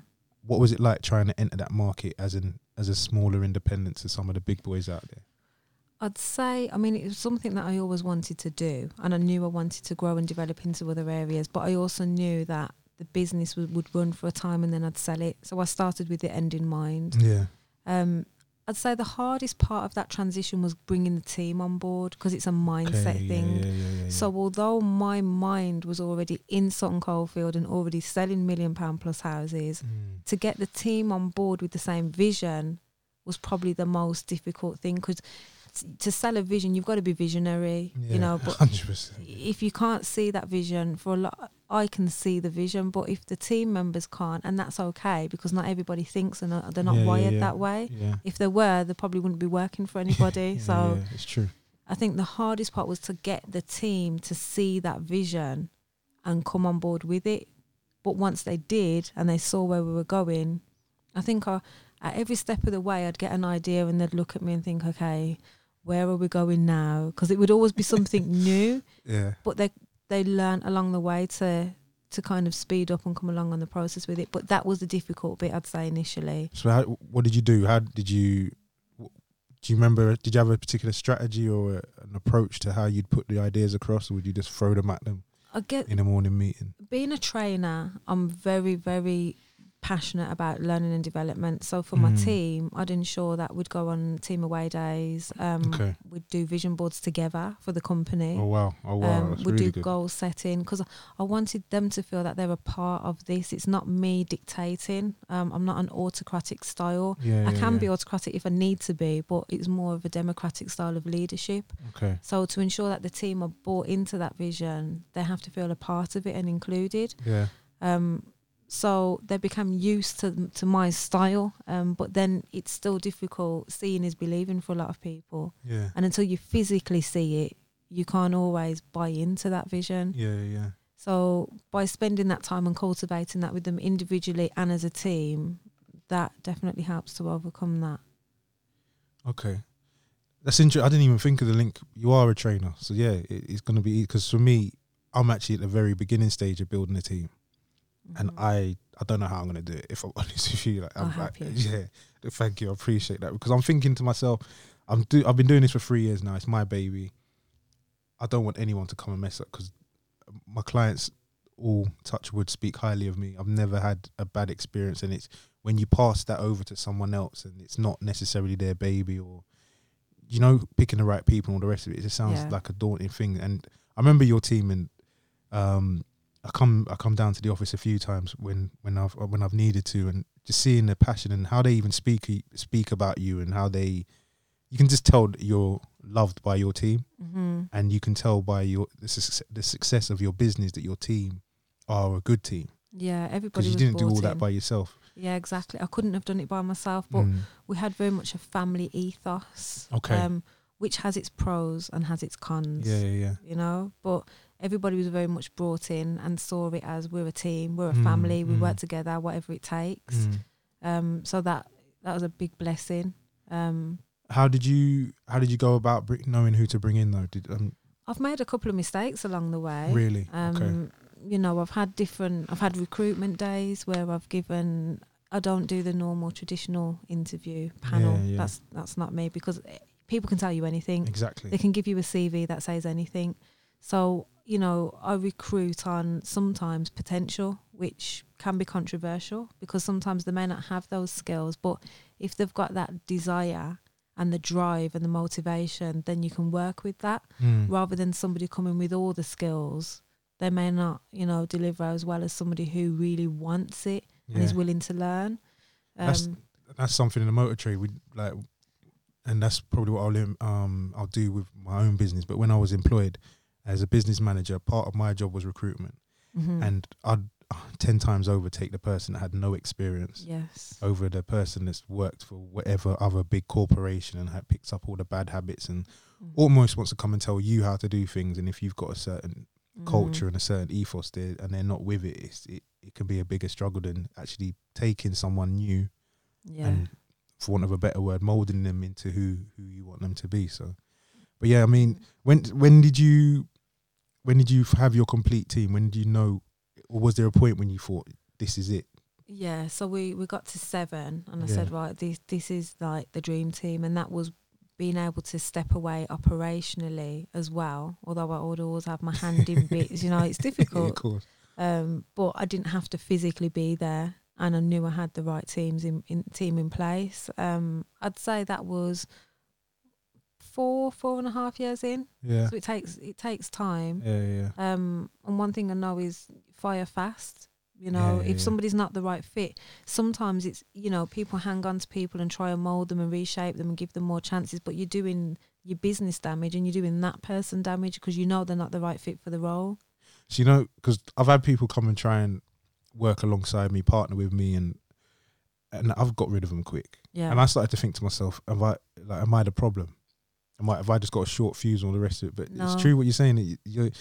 What was it like trying to enter that market as an as a smaller independent to some of the big boys out there? I'd say, I mean, it was something that I always wanted to do, and I knew I wanted to grow and develop into other areas. But I also knew that the business would, would run for a time, and then I'd sell it. So I started with the end in mind. Yeah. Um, I'd say the hardest part of that transition was bringing the team on board because it's a mindset Okay, yeah, thing. yeah, yeah. So although my mind was already in Sutton Coldfield and already selling million pound plus houses, Mm. to get the team on board with the same vision was probably the most difficult thing because to sell a vision you've got to be visionary Yeah, you know (laughs) but 100%. if you can't see that vision for a lot i can see the vision but if the team members can't and that's okay because not everybody thinks and uh, they're not Yeah, wired yeah. that way if they were they probably wouldn't be working for anybody (laughs) so yeah, it's true. I think the hardest part was to get the team to see that vision and come on board with it. But once they did and they saw where we were going, I think I, at every step of the way, I'd get an idea and they'd look at me and think, okay, where are we going now? Because it would always be something (laughs) new, Yeah. but they they learn along the way to to kind of speed up and come along on the process with it. But that was the difficult bit, I'd say initially. So, how, what did you do? How did you? Do you remember? Did you have a particular strategy or a, an approach to how you'd put the ideas across, or would you just throw them at them I get in a morning meeting? being a trainer, I'm very, very passionate about learning and development. So for my Mm. team, I'd ensure that we'd go on team away days. Um, Okay. We'd do vision boards together for the company. Oh wow! Oh wow! um, we'd really do good. goal setting because I wanted them to feel that they're a part of this. It's not me dictating. Um, I'm not an autocratic style. yeah, I yeah, can yeah. be autocratic if I need to be, but it's more of a democratic style of leadership. Okay. So to ensure that the team are bought into that vision, they have to feel a part of it and included. Yeah. Um, so they become used to to my style, um, but then it's still difficult. Seeing is believing for a lot of people, Yeah. and until you physically see it, you can't always buy into that vision. Yeah. Yeah. So by spending that time and cultivating that with them individually and as a team, that definitely helps to overcome that. Okay. That's interesting. I didn't even think of the link. You are a trainer, so yeah, it, it's going to be because for me, I'm actually at the very beginning stage of building a team. And Mhm. I I don't know how I'm gonna do it. If I'm (laughs) honest with you, like, I'm like, you. yeah, thank you, I appreciate that because I'm thinking to myself, I'm do I've been doing this for three years now. It's my baby. I don't want anyone to come and mess up because my clients all touch wood speak highly of me. I've never had a bad experience, and it's when you pass that over to someone else and it's not necessarily their baby or you know picking the right people and all the rest of it. It just sounds Yeah. like a daunting thing. And I remember your team and um, I come I come down to the office a few times when when I've when I've needed to, and just seeing the passion and how they even speak speak about you and how they, you can just tell you're loved by your team, hmm and you can tell by your the, suc- the success of your business that your team are a good team Yeah, everybody because you didn't do all bought that by yourself. Yeah, exactly. I couldn't have done it by myself, but Mm. we had very much a family ethos. Okay. Um, which has its pros and has its cons. Yeah, yeah, yeah. You know, but everybody was very much brought in and saw it as we're a team, we're a Mm, family, we mm. work together, whatever it takes. Mm. Um, so that that was a big blessing. Um, How did you How did you go about br- knowing who to bring in though? Did um, I've made a couple of mistakes along the way. really? Um, okay. You know, I've had different. I've had recruitment days where I've given. I don't do the normal traditional interview panel. Yeah, yeah. That's that's not me because eh, people can tell you anything. Exactly. They can give you a CV that says anything. So you know, I recruit on sometimes potential which can be controversial because sometimes they may not have those skills, but if they've got that desire and the drive and the motivation, then you can work with that Mm. rather than somebody coming with all the skills. They may not, you know, deliver as well as somebody who really wants it and is willing to learn. That's- Um, that's something in the motor trade we like and that's probably what I'll um I'll do with my own business but when I was employed as a business manager part of my job was recruitment mhm. and I'd uh, 10 times over take the person that had no experience yes, over the person that's worked for whatever other big corporation and had picked up all the bad habits and Mhm. almost wants to come and tell you how to do things and if you've got a certain Mhm. culture and a certain ethos there and they're not with it it's, it, it can be a bigger struggle than actually taking someone new yeah, and for want of a better word, molding them into who who you want them to be. So, but yeah, I mean, when when did you when did you have your complete team? When did you know, or was there a point when you thought this is it? Yeah, so we, we got to seven, and I Yeah. said, right, this this is like the dream team, and that was being able to step away operationally as well. Although I would always have my hand in (laughs) bits, you know, it's yeah, of difficult. course. Um, but I didn't have to physically be there, and I knew I had the right teams in, in team in place. Um, I'd say that was four four and a half years in, Yeah, so it takes it takes time. yeah, yeah. Um, and one thing I know is fire fast. You know, Yeah, yeah, if yeah. somebody's not the right fit, sometimes it's you know people hang on to people and try and mold them and reshape them and give them more chances. But you're doing your business damage and you're doing that person damage because you know they're not the right fit for the role. So you know, because I've had people come and try and work alongside me, partner with me, and and I've got rid of them quick. Yeah, And I started to think to myself, am I like, am I the problem? I have I just got a short fuse and all the rest of it? But No. it's true what you're saying. You, you,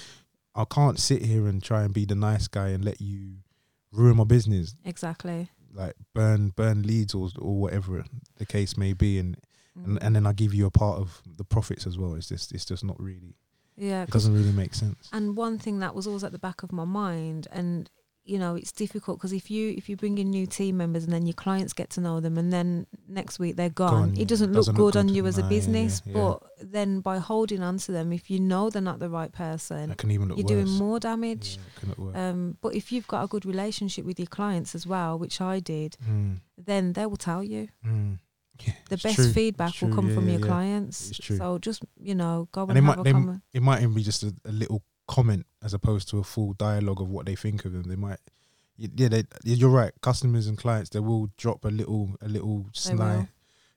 I can't sit here and try and be the nice guy and let you ruin my business, exactly. like burn burn leads or or whatever the case may be, and and, Mm. and then I give you a part of the profits as well. It's just it's just not really. yeah, It doesn't really make sense. and one thing that was always at the back of my mind and you know it's difficult because if you if you bring in new team members and then your clients get to know them and then next week they're gone, Gone, it doesn't, Doesn't look look good on you as a yeah, yeah, business yeah. but then by holding on to them if you know they're not the right person It can even look you're worse. doing more damage it worse. um, but if you've got a good relationship with your clients as well which i did Mm, then they will tell you mm. Yeah, the best true. feedback will come Yeah, from your yeah. clients It's true. so just you know go and, And they have might a they, conver- it might even be just a, a little comment as opposed to a full dialogue of what they think of them. They might, yeah, they, you're right. Customers and clients, they will drop a little, a little snide.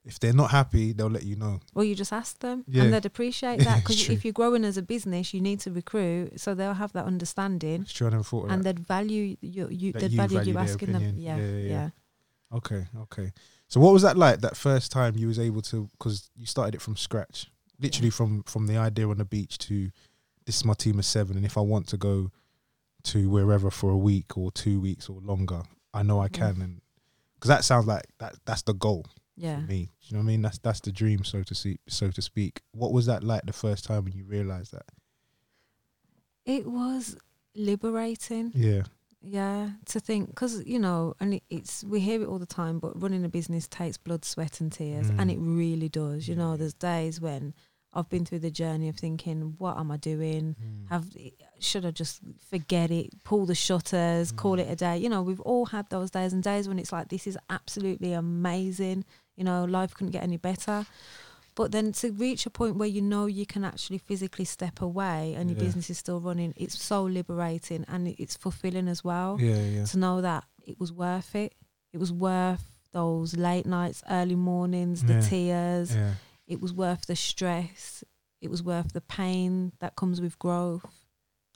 If they're not happy, they'll let you know. Well, you just ask them, Yeah. and they'd appreciate (laughs) that because if you're growing as a business, you need to recruit, so they'll have that understanding, It's true. I never thought of and that. they'd value you. you they'd you value, value you asking them. opinion. Yeah, Yeah, yeah, yeah, yeah. Okay, okay. So what was that like? That first time you was able to, because you started it from scratch, literally from from the idea on the beach to this is my team of seven, and if I want to go to wherever for a week or two weeks or longer, I know I Mhm. can, and because that sounds like that that's the goal yeah. for me. Do you know what I mean? That's that's the dream, so to see, so to speak. What was that like the first time when you realized that? It was liberating. Yeah, Yeah, to think because you know, and it, it's we hear it all the time, but running a business takes blood, sweat, and tears, and Mm. it really does. You know, there's days when I've been through the journey of thinking, what am I doing? have should I just forget it, pull the shutters, call Mm. it a day? You know, we've all had those days and days when it's like this is absolutely amazing. You know, life couldn't get any better. But then to reach a point where you know you can actually physically step away and your Yeah. business is still running, it's so liberating and it's fulfilling as well. yeah, yeah. To know that it was worth it. It was worth those late nights, early mornings, the tears Yeah, it was worth the stress it was worth the pain that comes with growth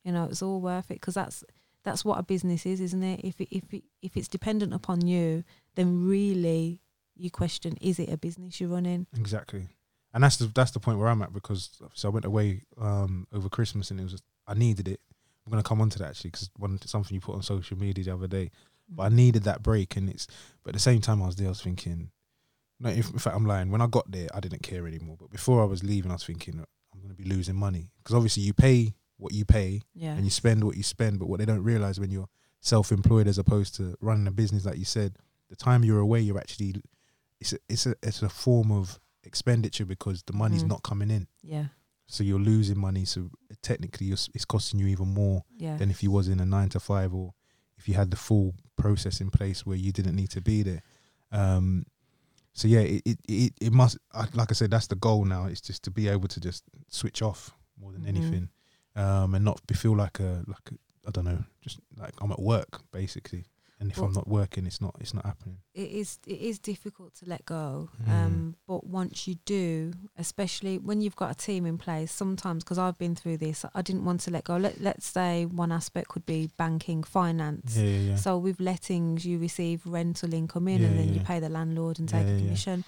you know it's all worth it because that's that's what a business is isn't it if it, if it, if it's dependent upon you then really you question is it a business you're running exactly. And that's the that's the point where I'm at because so I went away um, over Christmas and it was just, I needed it. I'm gonna come on to that actually because one something you put on social media the other day. But I needed that break, and it's. But at the same time, I was there. I was thinking, no. If, in fact, I'm lying. When I got there, I didn't care anymore. But before I was leaving, I was thinking I'm going to be losing money because obviously you pay what you pay yeah and you spend what you spend. But what they don't realize when you're self-employed as opposed to running a business, like you said, the time you're away, you're actually it's a, it's a it's a form of expenditure because the money's Mhm. not coming in. yeah So you're losing money. So technically, you're, it's costing you even more yeah than if you was in a nine to five or if you had the full process in place where you didn't need to be there. Um, so yeah, it it it, it must like I said, that's the goal now. It's just to be able to just switch off more than Mhm. anything, um, and not be, feel like a like a, I don't know, just like I'm at work basically. And if Well- I'm not working, it's not it's not happening. it is it is difficult to let go Mm. um but once you do especially when you've got a team in place sometimes because i've been through this i didn't want to let go Let, let's say one aspect could be banking finance Yeah, yeah, yeah. so with lettings you receive rental income in and then you pay the landlord and take a commission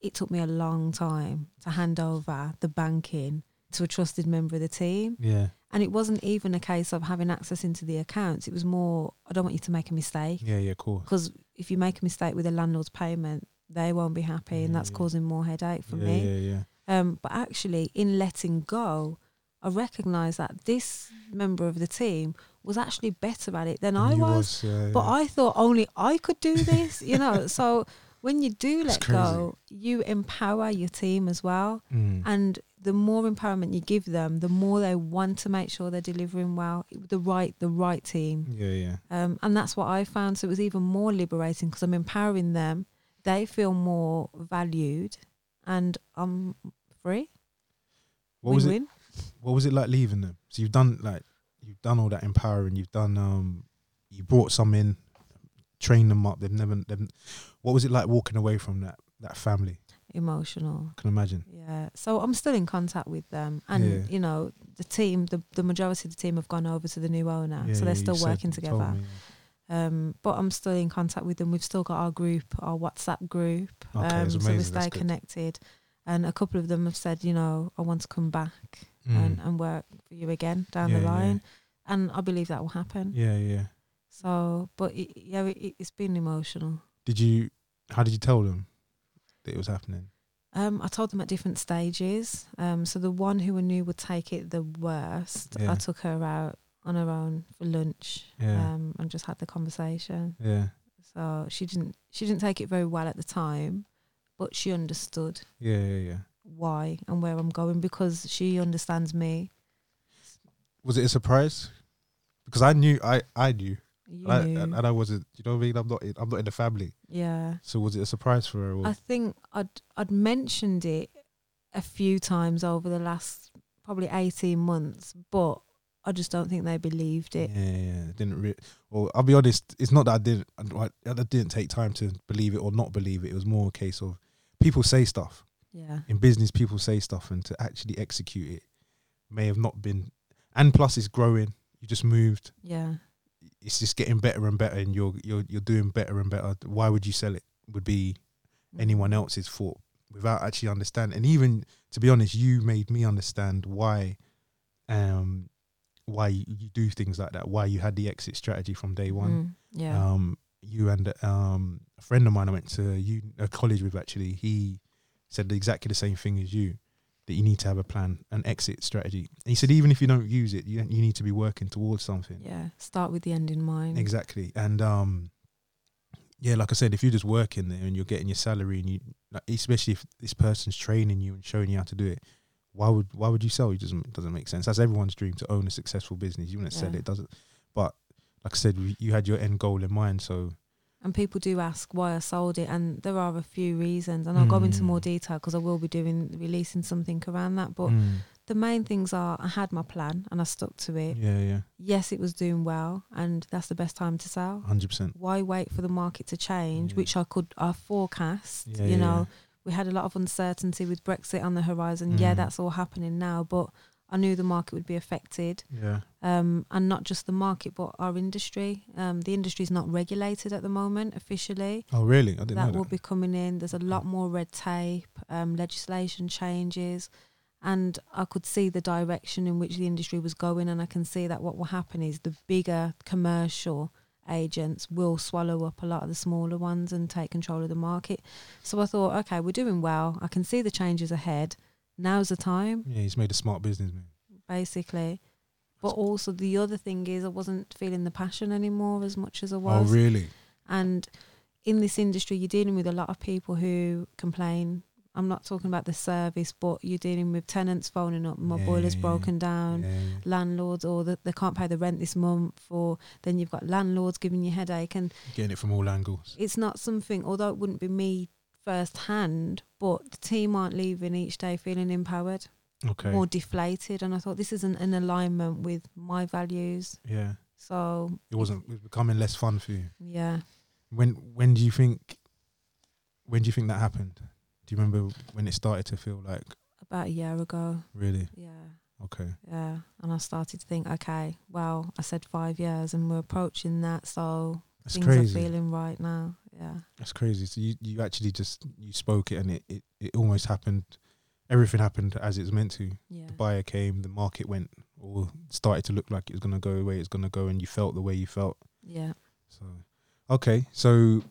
it took me a long time to hand over the banking to a trusted member of the team yeah, and it wasn't even a case of having access into the accounts it was more i don't want you to make a mistake yeah, yeah, cool. because if you make a mistake with a landlord's payment, they won't be happy, and that's yeah. causing more headache for yeah, me. Yeah, yeah. Um, but actually, in letting go, I recognise that this member of the team was actually better at it than I You was. yeah, But yeah. I thought only I could do (laughs) this, you know. So when you do let go, you empower your team as well. Mm. And the more empowerment you give them, the more they want to make sure they're delivering well, the right, the right team. yeah, yeah. Um, and that's what I found. So it was even more liberating because I'm empowering them. They feel more valued, and I'm free. What was it? What was it like leaving them? So you've done like you've done all that empowering. You've done um, you brought some in, trained them up. They've never. They've, what was it like walking away from that that family? Emotional. I can imagine. Yeah. So I'm still in contact with them, and Yeah. you know the team. The the majority of the team have gone over to the new owner, Yeah, so they're still working together. me, Um, but I'm still in contact with them. We've still got our group, our WhatsApp group. Okay, um, so we. That's stay good. connected. And a couple of them have said, you know, I want to come back yeah. and, Mm. and work for you again down the line. And I believe that will happen. Yeah, yeah. So, but it, yeah, it, it's been emotional. Did you? How did you tell them that it was happening? Um, I told them at different stages. Um, so the one who I knew would take it the worst, Yeah. I took her out on her own for lunch. Yeah. Um, and just had the conversation. Yeah, So she didn't she didn't take it very well at the time, but she understood yeah, yeah, yeah. why and where I'm going because she understands me. Was it a surprise? Because I knew, I, I knew, You and I, knew. and I wasn't. You know what I mean? I'm not. In, I'm not in the family. yeah. So was it a surprise for her? Or? I think I'd I'd mentioned it a few times over the last probably eighteen months, but I just don't think they believed it. Yeah, yeah. Didn't re- or I'll be honest, it's not that I didn't I, I didn't take time to believe it or not believe it. It was more a case of people say stuff. Yeah. In business people say stuff and to actually execute it may have not been and plus it's growing. You just moved. Yeah. It's just getting better and better and you're you're you're doing better and better. Why would you sell it? Would be anyone else's fault without actually understanding. And even to be honest, you made me understand why, um, why you, you do things like that. Why you had the exit strategy from day one. Mm, yeah. Um, you and um, a friend of mine I went to you a college with actually. He said exactly the same thing as you. That you need to have a plan, an exit strategy. And he said even if you don't use it, you you need to be working towards something. yeah. Start with the end in mind. Exactly. And um yeah, like I said, if you're just working there and you're getting your salary and you like, especially if this person's training you and showing you how to do it, why would why would you sell? It doesn't doesn't make sense. That's everyone's dream to own a successful business. You want to sell it, doesn't but like I said, you- you had your end goal in mind, so And people do ask why I sold it, and there are a few reasons. And I'll go into more Mm. detail because I will be doing releasing something around that. But Mm. the main things are I had my plan and I stuck to it. yeah, yeah, Yes, it was doing well, and that's the best time to sell. hundred percent. Why wait for the market to change, Yeah. which I could I forecast? Yeah, you yeah, know, we had a lot of uncertainty with Brexit on the horizon. Yeah, Mm. that's all happening now, but I knew the market would be affected, yeah, um, and not just the market, but our industry. Um, the industry is not regulated at the moment officially. Oh, really? I didn't know. that know will be coming in. There's a lot more red tape, um, legislation changes, and I could see the direction in which the industry was going, and I can see that what will happen is the bigger commercial agents will swallow up a lot of the smaller ones and take control of the market. So I thought, okay, we're doing well. I can see the changes ahead. Now's the time, yeah, he's made a smart business man. basically. But also the other thing is I wasn't feeling the passion anymore as much as I oh, was. Oh, really? And in this industry, you're dealing with a lot of people who complain I'm not talking about the service, but you're dealing with tenants phoning up, my Yeah, boiler's broken down, Yeah, landlords, or that they can't pay the rent this month, or then you've got landlords giving you headache, and getting it from all angles. it's not something. Although it wouldn't be me firsthand, but the team aren't leaving each day feeling empowered, Okay. more deflated, and I thought this isn't in alignment with my values. yeah. So It wasn't it was becoming less fun for you. yeah, When when do you think when do you think that happened? Do you remember when it started to feel like about a year ago. really? Yeah. Okay. Yeah, and I started to think, okay, well, I said five years, and we're approaching that, so That's things crazy. are feeling right now. Yeah, That's crazy. So you, you actually just you spoke it and it, it, it almost happened everything happened as it was meant to. yeah, The buyer came, the market went or started to look like it was gonna go the way it's gonna go and you felt the way you felt. yeah. So okay. So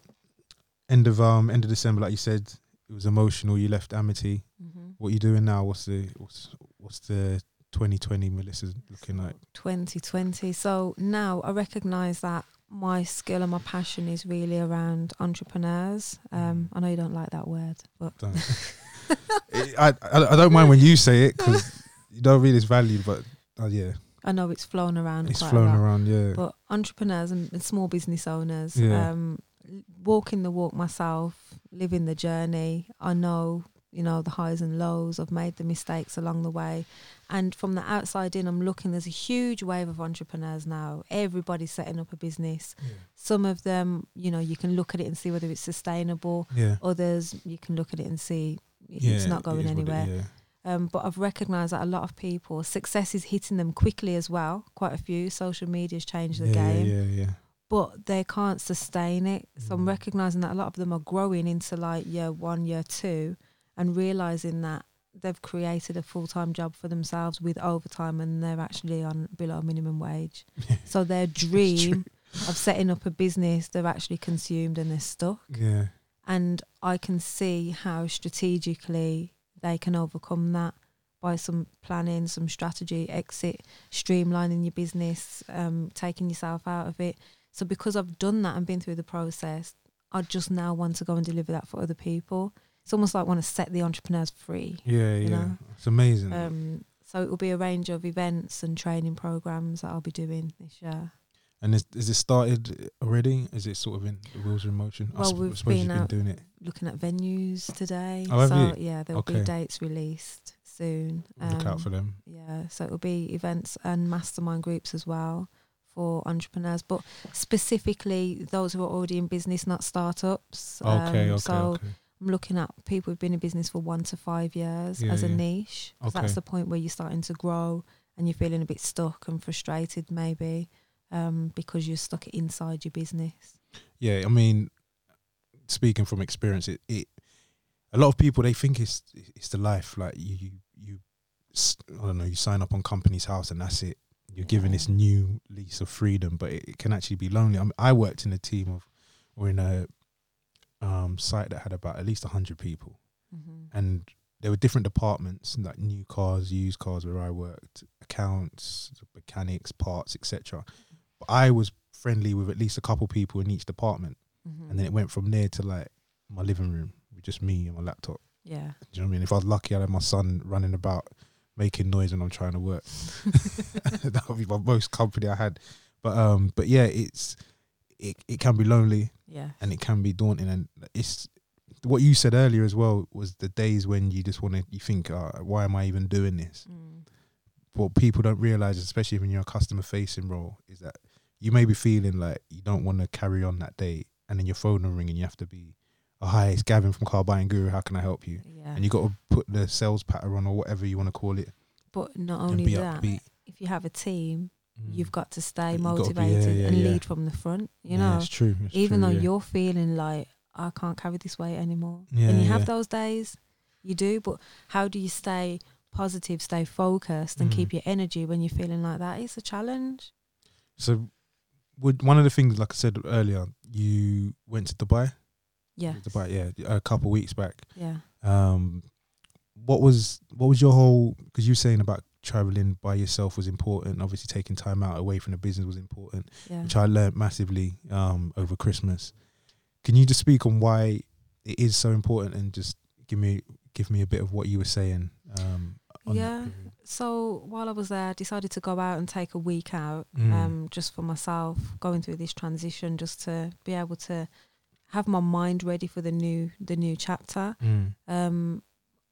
end of um end of December, like you said, it was emotional, you left Amity. Mm-hmm. What you doing now? What's the what's what's the twenty twenty Melissa looking like? 2020. So now I recognise that my skill and my passion is really around entrepreneurs. Um, I know you don't like that word, but Don't- (laughs) (laughs) I, I I don't mind when you say it because (laughs) you don't read its value, but uh, yeah, I know it's flown around it's quite flown a lot. around. Yeah, But entrepreneurs and, and small business owners, Yeah. um, walking the walk myself, living the journey. I know, you know, the highs and lows. I've made the mistakes along the way. And from the outside in, I'm looking, there's a huge wave of entrepreneurs now. Everybody's setting up a business. Some of them, you know, you can look at it and see whether it's sustainable. yeah, Others, you can look at it and see yeah. it's not going it- anywhere. yeah. Um, but I've recognised that a lot of people, success is hitting them quickly as well. Quite a few. Social media's changed the yeah, game, Yeah, yeah, but they can't sustain it. So I'm Mm. recognising that a lot of them are growing into like year one, year two, and realising that they've created a full time job for themselves with overtime and they're actually on below minimum wage. (laughs) so their dream of setting up a business, they've actually consumed and they're stuck yeah. and I can see how strategically they can overcome that by some planning, some strategy, exit, streamlining your business, um, taking yourself out of it. So because I've done that and been through the process, I just now want to go and deliver that for other people. It's almost like want to set the entrepreneurs free. Yeah, yeah. know? It's amazing. Um, so it will be a range of events and training programs that I'll be doing this year. and is is it started already? Is it sort of in the wheels in motion? I Well, sup- we've suppose been been out doing it. Looking at venues today. Oh, so yeah, there'll Okay. be dates released soon. Look out Um, for them. Yeah, so it'll be events and mastermind groups as well for entrepreneurs, but specifically those who are already in business, not startups. Okay, Um, okay, so okay. I'm looking at people who've been in business for one to five years Yeah, as a yeah. niche. Okay. That's the point where you're starting to grow and you're feeling a bit stuck and frustrated, maybe, um, because you're stuck inside your business. Yeah, I mean, speaking from experience, it, it a lot of people they think it's it's the life. Like you you you, I don't know, you sign up on Companies House and that's it. You're given this new lease of freedom, but it, it can actually be lonely. I, mean, I worked in a team of, or in a um, site that had about at least hundred people, Mm-hmm. and there were different departments like new cars, used cars where I worked, accounts, mechanics, parts, etc. But I was friendly with at least a couple people in each department Mm-hmm. and then it went from there to like my living room with just me and my laptop. yeah. Do you know what I mean? If I was lucky, I'd have my son running about making noise when I'm trying to work. (laughs) (laughs) that would be my most company I had. But um, but yeah, it's it it can be lonely Yeah. and it can be daunting, and it's what you said earlier as well was the days when you just want to you think, uh, why am I even doing this? Mm. what people don't realize, especially when you're a customer facing role, is that you may be feeling like you don't want to carry on that day, and then your phone will ring and you have to be, oh hi, it's Gavin from Car Buying Guru. How can I help you? Yeah. And you got to put the sales pattern on or whatever you want to call it, but not only that, upbeat. if you have a team, you've Mm. got to stay You gotta be- yeah, motivated yeah, and yeah. lead from the front. You Yeah, know, it's true. it's even true, though you're feeling like I can't carry this weight anymore, and you have those days, you do. But how do you stay positive, stay focused, and Mm. keep your energy when you're feeling like that? It's a challenge. So, would one of the things, like I said earlier, you went to Dubai. Yeah, Dubai, yeah, a couple weeks back. yeah. um what was what was your whole because you were saying about traveling by yourself was important obviously taking time out away from the business was important Yeah. which i learned massively um over christmas can you just speak on why it is so important and just give me give me a bit of what you were saying. Um, on Yeah. So while I was there, I decided to go out and take a week out, Mm. um, just for myself, going through this transition, just to be able to have my mind ready for the new the new chapter. Mm. Um,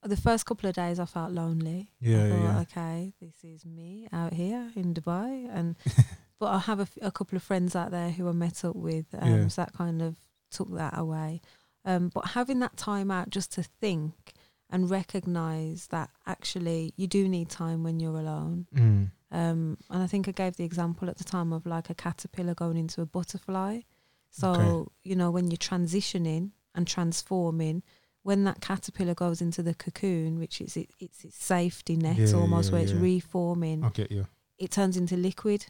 the first couple of days, I felt lonely. Yeah, thought, yeah. okay, this is me out here in Dubai, and (laughs) but I have a, f- a couple of friends out there who I met up with, um, Yeah. so that kind of took that away. Um, but having that time out just to think and recognize that actually you do need time when you're alone. Mm. Um, and I think I gave the example at the time of like a caterpillar going into a butterfly. So, Okay. you know, when you're transitioning and transforming, when that caterpillar goes into the cocoon, which is it, it's its safety net Yeah, almost, yeah, where it's yeah. reforming, I get you. it turns into liquid.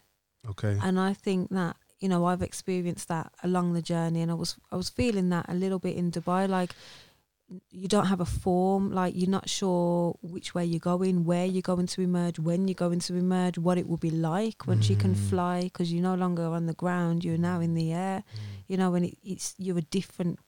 Okay. And I think that, you know, I've experienced that along the journey and I was I was feeling that a little bit in Dubai, like you don't have a form, like you're not sure which way you're going, where you're going to emerge, when you're going to emerge, what it will be like once you can Mm. fly, because you're no longer on the ground, you're now in the air. You know, when it, it's you're a different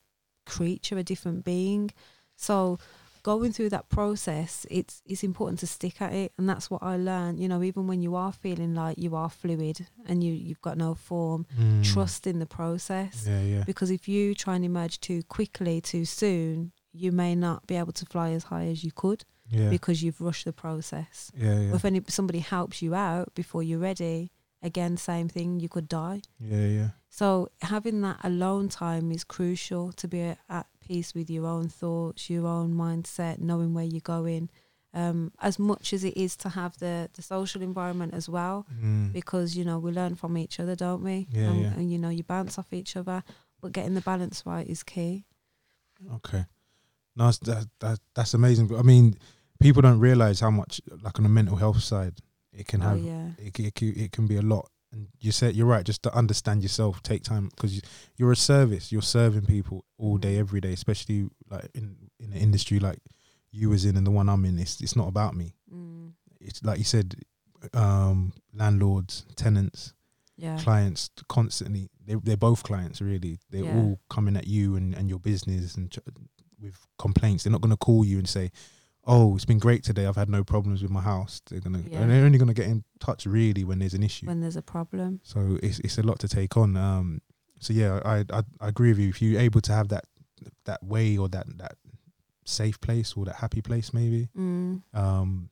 creature, a different being. So going through that process, it's it's important to stick at it, and that's what I learned. You know, even when you are feeling like you are fluid and you you've got no form, Mm. trust in the process Yeah, yeah. because if you try and emerge too quickly, too soon, you may not be able to fly as high as you could Yeah. because you've rushed the process. Yeah, yeah. If any somebody helps you out before you're ready, again, same thing, you could die. Yeah, yeah. So having that alone time is crucial to be at peace with your own thoughts, your own mindset, knowing where you're going. Um, as much as it is to have the the social environment as well, Mm. because you know we learn from each other, don't we? Yeah, and, yeah. and you know you bounce off each other, but getting the balance right is key. Okay. No, that's- that, that that's amazing. But I mean, people don't realize how much, like on the mental health side, it can Oh have. yeah, It, it, it can be a lot. And you said you're right. Just to understand yourself, take time because you, you're a service. You're serving people all day, Mhm. every day. Especially like in in an industry like you was in and the one I'm in. It's it's not about me. mm, It's like you said, um, landlords, tenants, yeah, clients constantly they they're both clients really they're Yeah. all coming at you and, and your business and ch- with complaints they're not going to call you and say oh it's been great today i've had no problems with my house they're to Yeah. they're only going to get in touch really when there's an issue when there's a problem. so it's it's a lot to take on um so yeah i i, I agree with you if you're able to have that that way or that that safe place or that happy place maybe Mm, um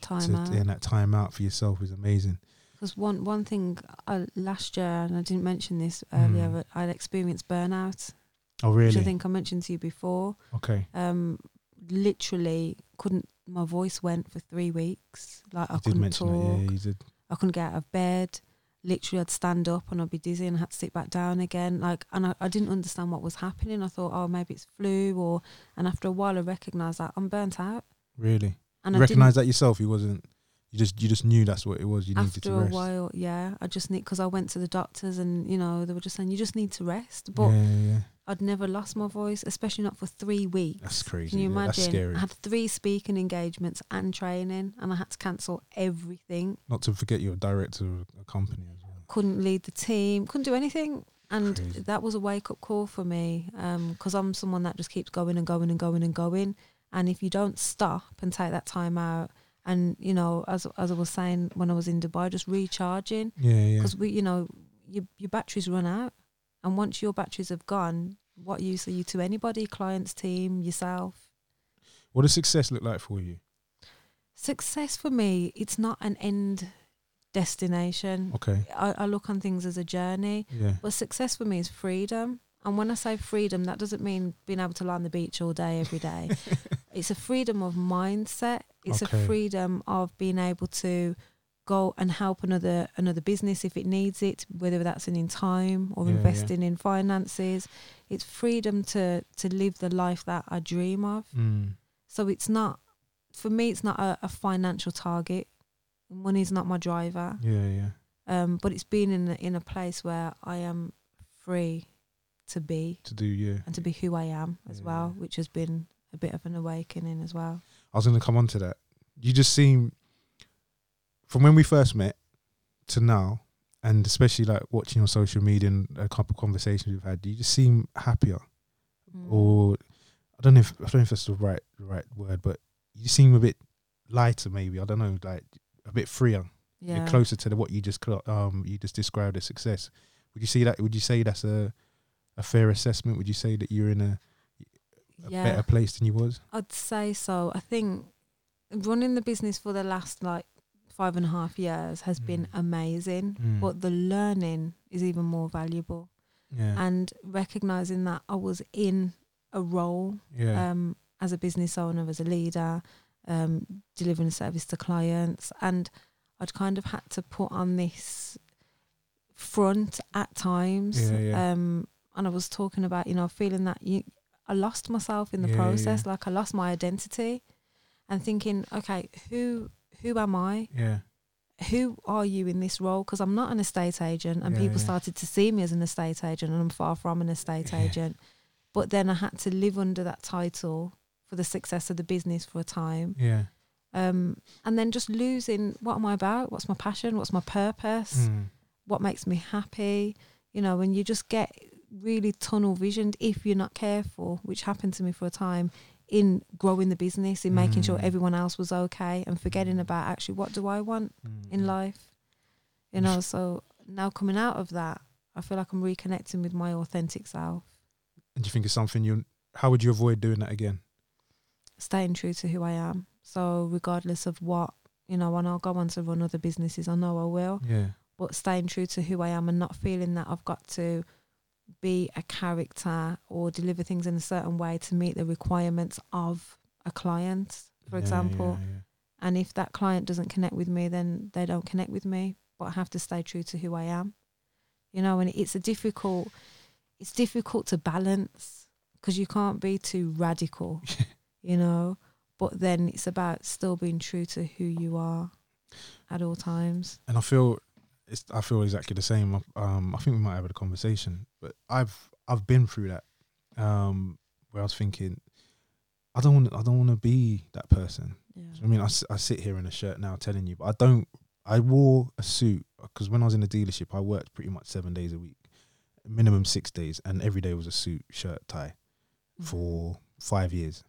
time to, out. and that time out for yourself is amazing Because one one thing uh, last year, and I didn't mention this earlier, Mm. but I'd experienced burnout, oh really? which I think I mentioned to you before. okay Um, literally couldn't. My voice went for three weeks. Like I you couldn't talk. it yeah you did I couldn't get out of bed. Literally, I'd stand up and I'd be dizzy and I had to sit back down again. Like, and I, I didn't understand what was happening. I thought, oh, maybe it's flu, or. And after a while, I recognised that I'm burnt out. really And you I recognize that yourself. You wasn't. You just you just knew that's what it was. You needed After to a rest. while, yeah, I just need because I went to the doctors and you know they were just saying you just need to rest. But yeah, yeah, yeah. I'd never lost my voice, especially not for three weeks. That's crazy. Can you yeah, That's imagine? scary. I had three speaking engagements and training, and I had to cancel everything. Not to forget you're a director of a company as well. couldn't lead the team, couldn't do anything. And Crazy. that was a wake up call for me um, because I'm someone that just keeps going and going and going and going. And if you don't stop and take that time out, and you know, as as I was saying when I was in Dubai, just recharging Yeah, yeah. because we, you know, your your batteries run out, and once your batteries have gone, what use are you to anybody, clients, team, yourself? What does success look like for you? Success for me, it's not an end destination. Okay. I, I look on things as a journey. Yeah. But success for me is freedom. And when I say freedom, that doesn't mean being able to lie on the beach all day, every day. (laughs) it's a freedom of mindset. It's Okay. a freedom of being able to go and help another another business if it needs it, whether that's in, time or Yeah, yeah. investing in finances. It's freedom to to live the life that I dream of. Mm. So it's not for me. It's not a, a financial target. Money's not my driver. Yeah, yeah. Um, but it's been in a, in a place where I am free to be To do, yeah. and to be who I am as Yeah. well, which has been a bit of an awakening as well. I was going to come on to that. You just seem, from when we first met to now, and especially like watching your social media and a couple of conversations we've had, you just seem happier. Mm. Or I don't know if I don't know if that's the right the right word, but you seem a bit lighter. Maybe I don't know, like a bit freer. Yeah. You're closer to the, what you just um you just described as success. Would you see that? Would you say that's a a fair assessment? Would you say that you're in a, a Yeah. better place than you was? I'd say so. I think running the business for the last like five and a half years has been Mm. amazing, Mm. but the learning is even more valuable. Yeah, And recognizing that I was in a role yeah, um, as a business owner, as a leader, um, delivering service to clients, and I'd kind of had to put on this front at times. Yeah. Um, and I was talking about, you know, feeling that you, I lost myself in the process, like I lost my identity, and thinking, okay, who who am I? yeah, Who are you in this role? Because I'm not an estate agent, and Yeah, people yeah. started to see me as an estate agent, and I'm far from an estate Yeah. agent. But then I had to live under that title for the success of the business for a time. yeah. Um, and then just losing what am I about? What's my passion? What's my purpose? Mm. What makes me happy? You know, when you just get really tunnel visioned if you're not careful, which happened to me for a time, in growing the business, in making sure Mm. everyone else was okay and forgetting about actually what do I want Mm. in life? You know, so now coming out of that, I feel like I'm reconnecting with my authentic self, And do you think it's something you? How would you avoid doing that again? staying true to who I am. So regardless of what, you know, when I'll go on to run other businesses, I know I will, Yeah, but staying true to who I am and not feeling that I've got to be a character or deliver things in a certain way to meet the requirements of a client, for Yeah, example. yeah, yeah. And if that client doesn't connect with me, then they don't connect with me. But I have to stay true to who I am. You know, and it's a difficult, it's difficult to balance because you can't be too radical, (laughs) you know. But then it's about still being true to who you are at all times. and I feel it's I feel exactly the same. Um, I think we might have had a conversation, but I've I've been through that. Um, where I was thinking, I don't want I don't want to be that person. Yeah. I mean, I sit here in a shirt now telling you, but I don't. I wore a suit because when I was in the dealership, I worked pretty much seven days a week, minimum six days, and every day was a suit, shirt, tie Mm. for five years.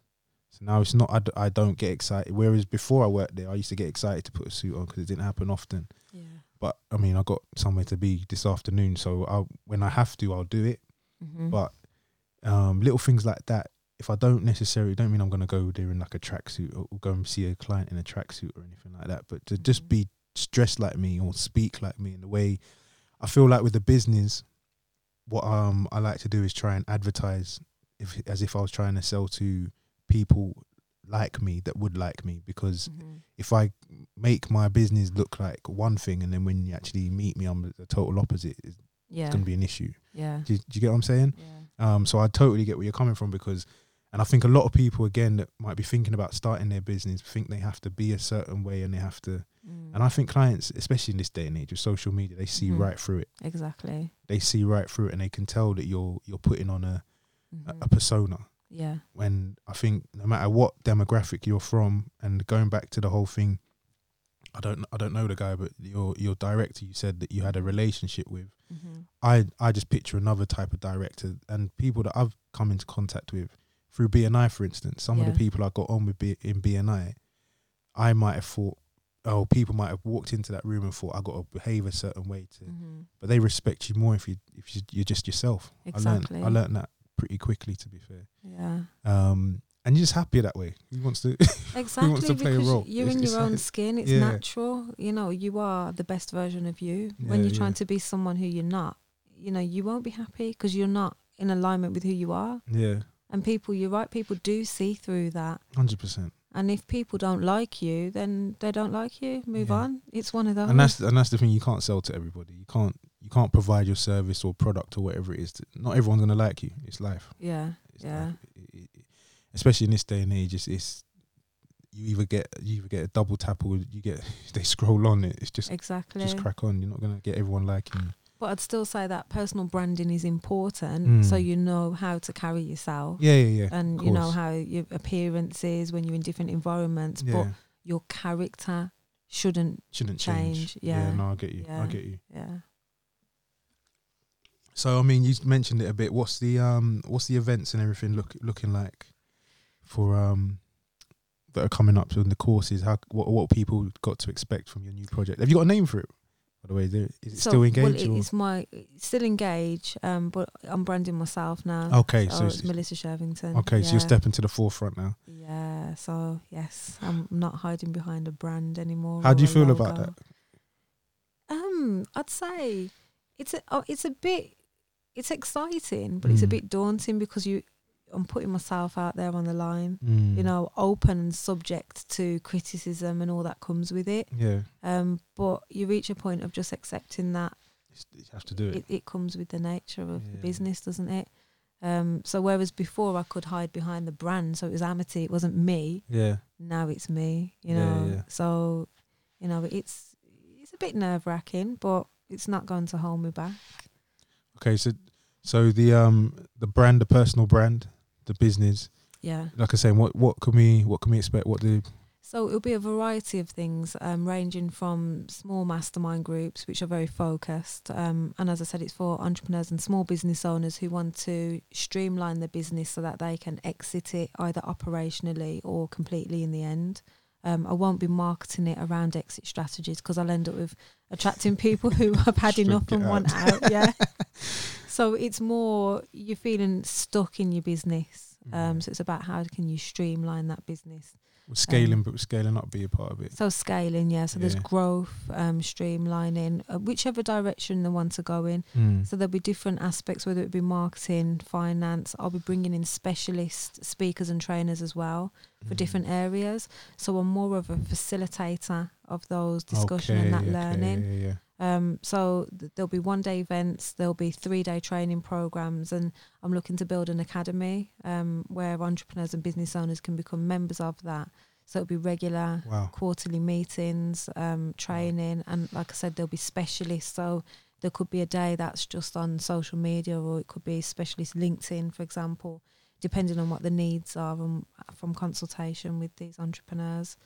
So now it's not. I, d- I don't get excited. Whereas before I worked there, I used to get excited to put a suit on because it didn't happen often. Yeah. But I mean, I got somewhere to be this afternoon, so I, when I have to, I'll do it. Mhm. But um, little things like that, if I don't necessarily, don't mean I'm gonna go there in like a tracksuit or, or go and see a client in a tracksuit or anything like that. But to just Mhm. be dressed like me or speak like me in the way I feel like with the business, what um I like to do is try and advertise if as if I was trying to sell to people like me that would like me because Mhm. if I make my business look like one thing and then when you actually meet me I'm the total opposite it's yeah. going to be an issue yeah. do you, do you get what I'm saying Yeah. um so I totally get where you're coming from because and I think a lot of people again that might be thinking about starting their business think they have to be a certain way and they have to Mm. and I think clients especially in this day and age with social media they see Mhm. right through it exactly. they see right through it and they can tell that you're you're putting on a, a, Mhm. a persona yeah. when I think no matter what demographic you're from, and going back to the whole thing, I don't I don't know the guy, but your your director you said that you had a relationship with. hmm I I just picture another type of director and people that I've come into contact with through BNI, for instance. Some of the people I got on with B, in BNI, I might have thought, oh, people might have walked into that room and thought I got to behave a certain way to, hmm but they respect you more if you if you, you're just yourself. Exactly. I learned I learned that pretty quickly, to be fair. Yeah. Um, and you're just happier that way. Who wants to? (laughs) Exactly. wants to play a role? You're It's- in your own like- skin. It's Yeah. natural. You know, you are the best version of you. when you're trying yeah. to be someone who you're not, you know, you won't be happy because you're not in alignment with who you are. Yeah, And people, you're right, people do see through that. hundred percent. And if people don't like you, then they don't like you. Move Yeah. on. It's one of those. And that's and that's the thing. You can't sell to everybody. You can't you can't provide your service or product or whatever it is. To, not everyone's gonna like you. It's life. yeah. It's Yeah. life. It- it- especially in this day and age, it's, it's you either get you either get a double tap or you get (laughs) they scroll on it. It's just Exactly. just crack on. You're not gonna get everyone liking you. But I'd still say that personal branding is important, so Mm. you know how to carry yourself, Yeah, yeah, yeah. and you know how your appearance is when you're in different environments. yeah. But your character shouldn't. shouldn't change. change, yeah. no, I get you. I Yeah. get you. Yeah. So I mean, you mentioned it a bit. What's the um, what's the events and everything look looking like for um that are coming up in the courses? How what what people got to expect from your new project? Have you got a name for it? By the way, is it So, still well, engaged? it- it's my it's still engaged, um, but I'm branding myself now. Okay, so so it's it's- Melissa Shervington. Okay, so you're stepping to the forefront now. Yeah, so yes, I'm not hiding behind a brand anymore. How do you feel about that? Um, I'd say it's a oh, it's a bit it's exciting, but it's a Mm. bit daunting because you I'm putting myself out there on the line. Mm. You know, open and subject to criticism and all that comes with it. Yeah, Um, but you reach a point of just accepting that you have to do it. it, it comes with the nature of the business, doesn't it? Um, so whereas before I could hide behind the brand, so it was Amity, it wasn't me. Yeah, Now it's me, you know. Yeah, yeah. So, you know, it's it's a bit nerve wracking, but it's not going to hold me back. Okay, so so the um the brand, the personal brand, the business. Yeah. Like I say, what what can we what can we expect? What do So it'll be a variety of things, um, ranging from small mastermind groups, which are very focused, um, and as I said, it's for entrepreneurs and small business owners who want to streamline their business so that they can exit it either operationally or completely in the end. Um, I won't be marketing it around exit strategies because I'll end up with attracting people who (laughs) have had enough and want out. out. Yeah. (laughs) so it's more you're feeling stuck in your business. Um, Mhm. so it's about how can you streamline that business. Scaling, Um, but scaling up be a part of it? So scaling, yeah. So there's growth, um, streamlining, uh, whichever direction they want to go in. Mm. So there'll be different aspects, whether it be marketing, finance. I'll be bringing in specialist speakers and trainers as well for Mm. different areas. So I'm more of a facilitator of those discussion Okay, and that okay, learning. Yeah, yeah. Um, so th- there'll be one day events, there'll be three day training programs, and I'm looking to build an academy um, where entrepreneurs and business owners can become members of that. So it'll be regular Wow. quarterly meetings, um, training, and like I said, there'll be specialists. So there could be a day that's just on social media, or it could be specialist LinkedIn, for example, depending on what the needs are um, from consultation with these entrepreneurs.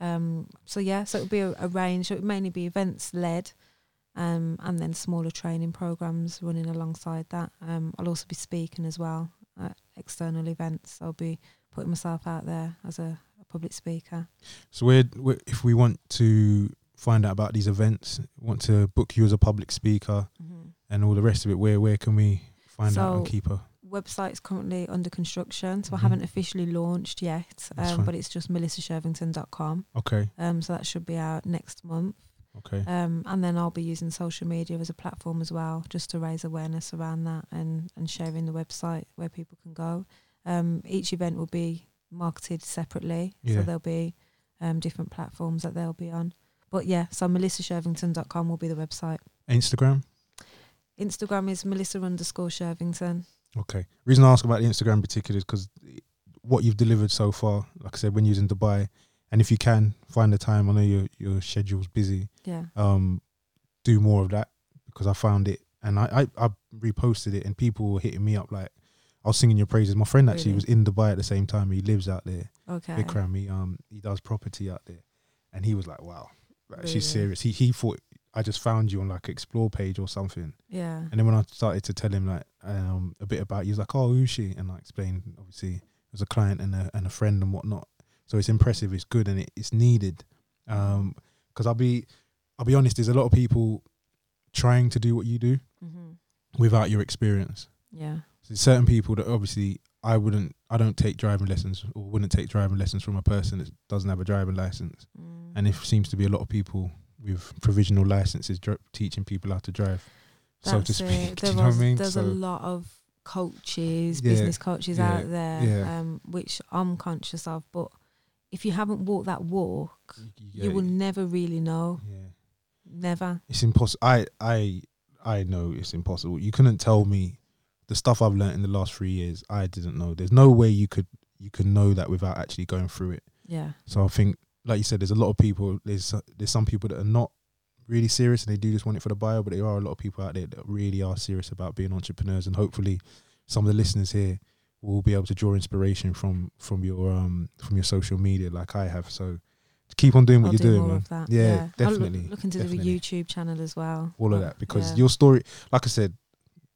Um, so yeah, so it'll be a, a range. So it would mainly be events led, um, and then smaller training programs running alongside that. Um, I'll also be speaking as well at external events. I'll be putting myself out there as a, a public speaker. So where, where if we want to find out about these events, want to book you as a public speaker and all the rest of it, where where can we find out and keep her? Website's currently under construction, so Mhm. I haven't officially launched yet, um, but it's just melissashervington.com. Okay, Um, so that should be out next month. Okay. Um, and then I'll be using social media as a platform as well, just to raise awareness around that and, and sharing the website where people can go. Um, each event will be marketed separately, Yeah. so there'll be um, different platforms that they'll be on. But yeah, so melissashervington.com will be the website. Instagram. Instagram is melissa underscore shervington. Okay. Reason I ask about the Instagram in particular is because what you've delivered so far, like I said, when in Dubai, and if you can find the time, I know your your schedule's busy. Yeah. Um, do more of that because I found it, and I I, I reposted it, and people were hitting me up like. I was singing your praises. My friend actually Really? was in Dubai at the same time. He lives out there. Okay. Vikram, he um he does property out there, and he was like, "Wow, like, she's serious." He he thought I just found you on like explore page or something, Yeah. and then when I started to tell him like um a bit about, you, he was like, "Oh, who's she?" And I explained obviously it was a client and a and a friend and whatnot. So it's impressive, it's good, and it, it's needed. Um, because I'll be I'll be honest, there's a lot of people trying to do what you do hmm without your experience. Yeah. So certain people that obviously I wouldn't, I don't take driving lessons or wouldn't take driving lessons from a person that doesn't have a driving license. Mm. And it seems to be a lot of people with provisional licenses dri- teaching people how to drive, so to speak. (laughs) There you know what I mean? There's So a lot of coaches, Yeah, business coaches yeah, out there, yeah. um, which I'm conscious of. But if you haven't walked that walk, yeah, you will never really know. yeah. Never. It's impossible. I, I, I know it's impossible. You couldn't tell me the stuff I've learned in the last three years. I didn't know. There's no way you could you could know that without actually going through it. Yeah. So I think, like you said, there's a lot of people. There's there's some people that are not really serious and they do just want it for the bio, but there are a lot of people out there that really are serious about being entrepreneurs. And hopefully, some of the listeners here will be able to draw inspiration from from your um from your social media, like I have. So keep on doing what I'll you're do doing, man. that. Yeah, look- definitely, looking to do definitely. a YouTube channel as well. All of that because yeah. your story, like I said,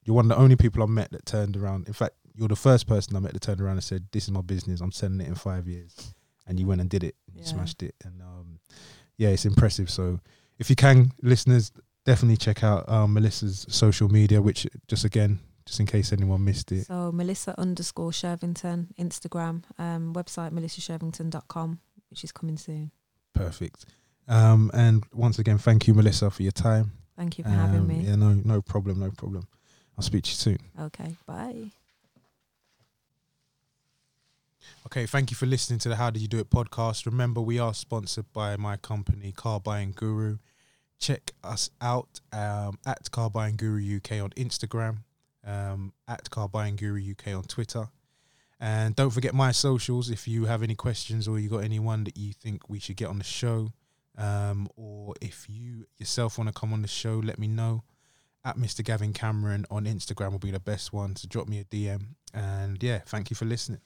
you're one of the only people I've met that turned around. In fact, you're the first person I met to turn around and said, "This is my business. I'm selling it in five years," and you went and did it. You Yeah. smashed it, and um, yeah, it's impressive. So if you can, listeners, definitely check out um, Melissa's social media. Which just again, just in case anyone missed it, So Melissa underscore Shervington, Instagram, um, website melissashervington.com, which is coming soon. perfect. Um, and once again, thank you, Melissa, for your time. Thank you for having Um, me. Yeah, no, no problem, no problem. I'll speak to you soon. Okay, bye. Okay, thank you for listening to the How Did You Do It podcast. Remember, we are sponsored by my company, Car Buying Guru. Check us out um, at Car Buying Guru UK on Instagram, um, at Car Buying Guru UK on Twitter. And don't forget my socials. If you have any questions or you got anyone that you think we should get on the show, um, or if you yourself want to come on the show, let me know. At Mr. Gavin Cameron on Instagram will be the best one. So drop me a DM. And yeah, thank you for listening.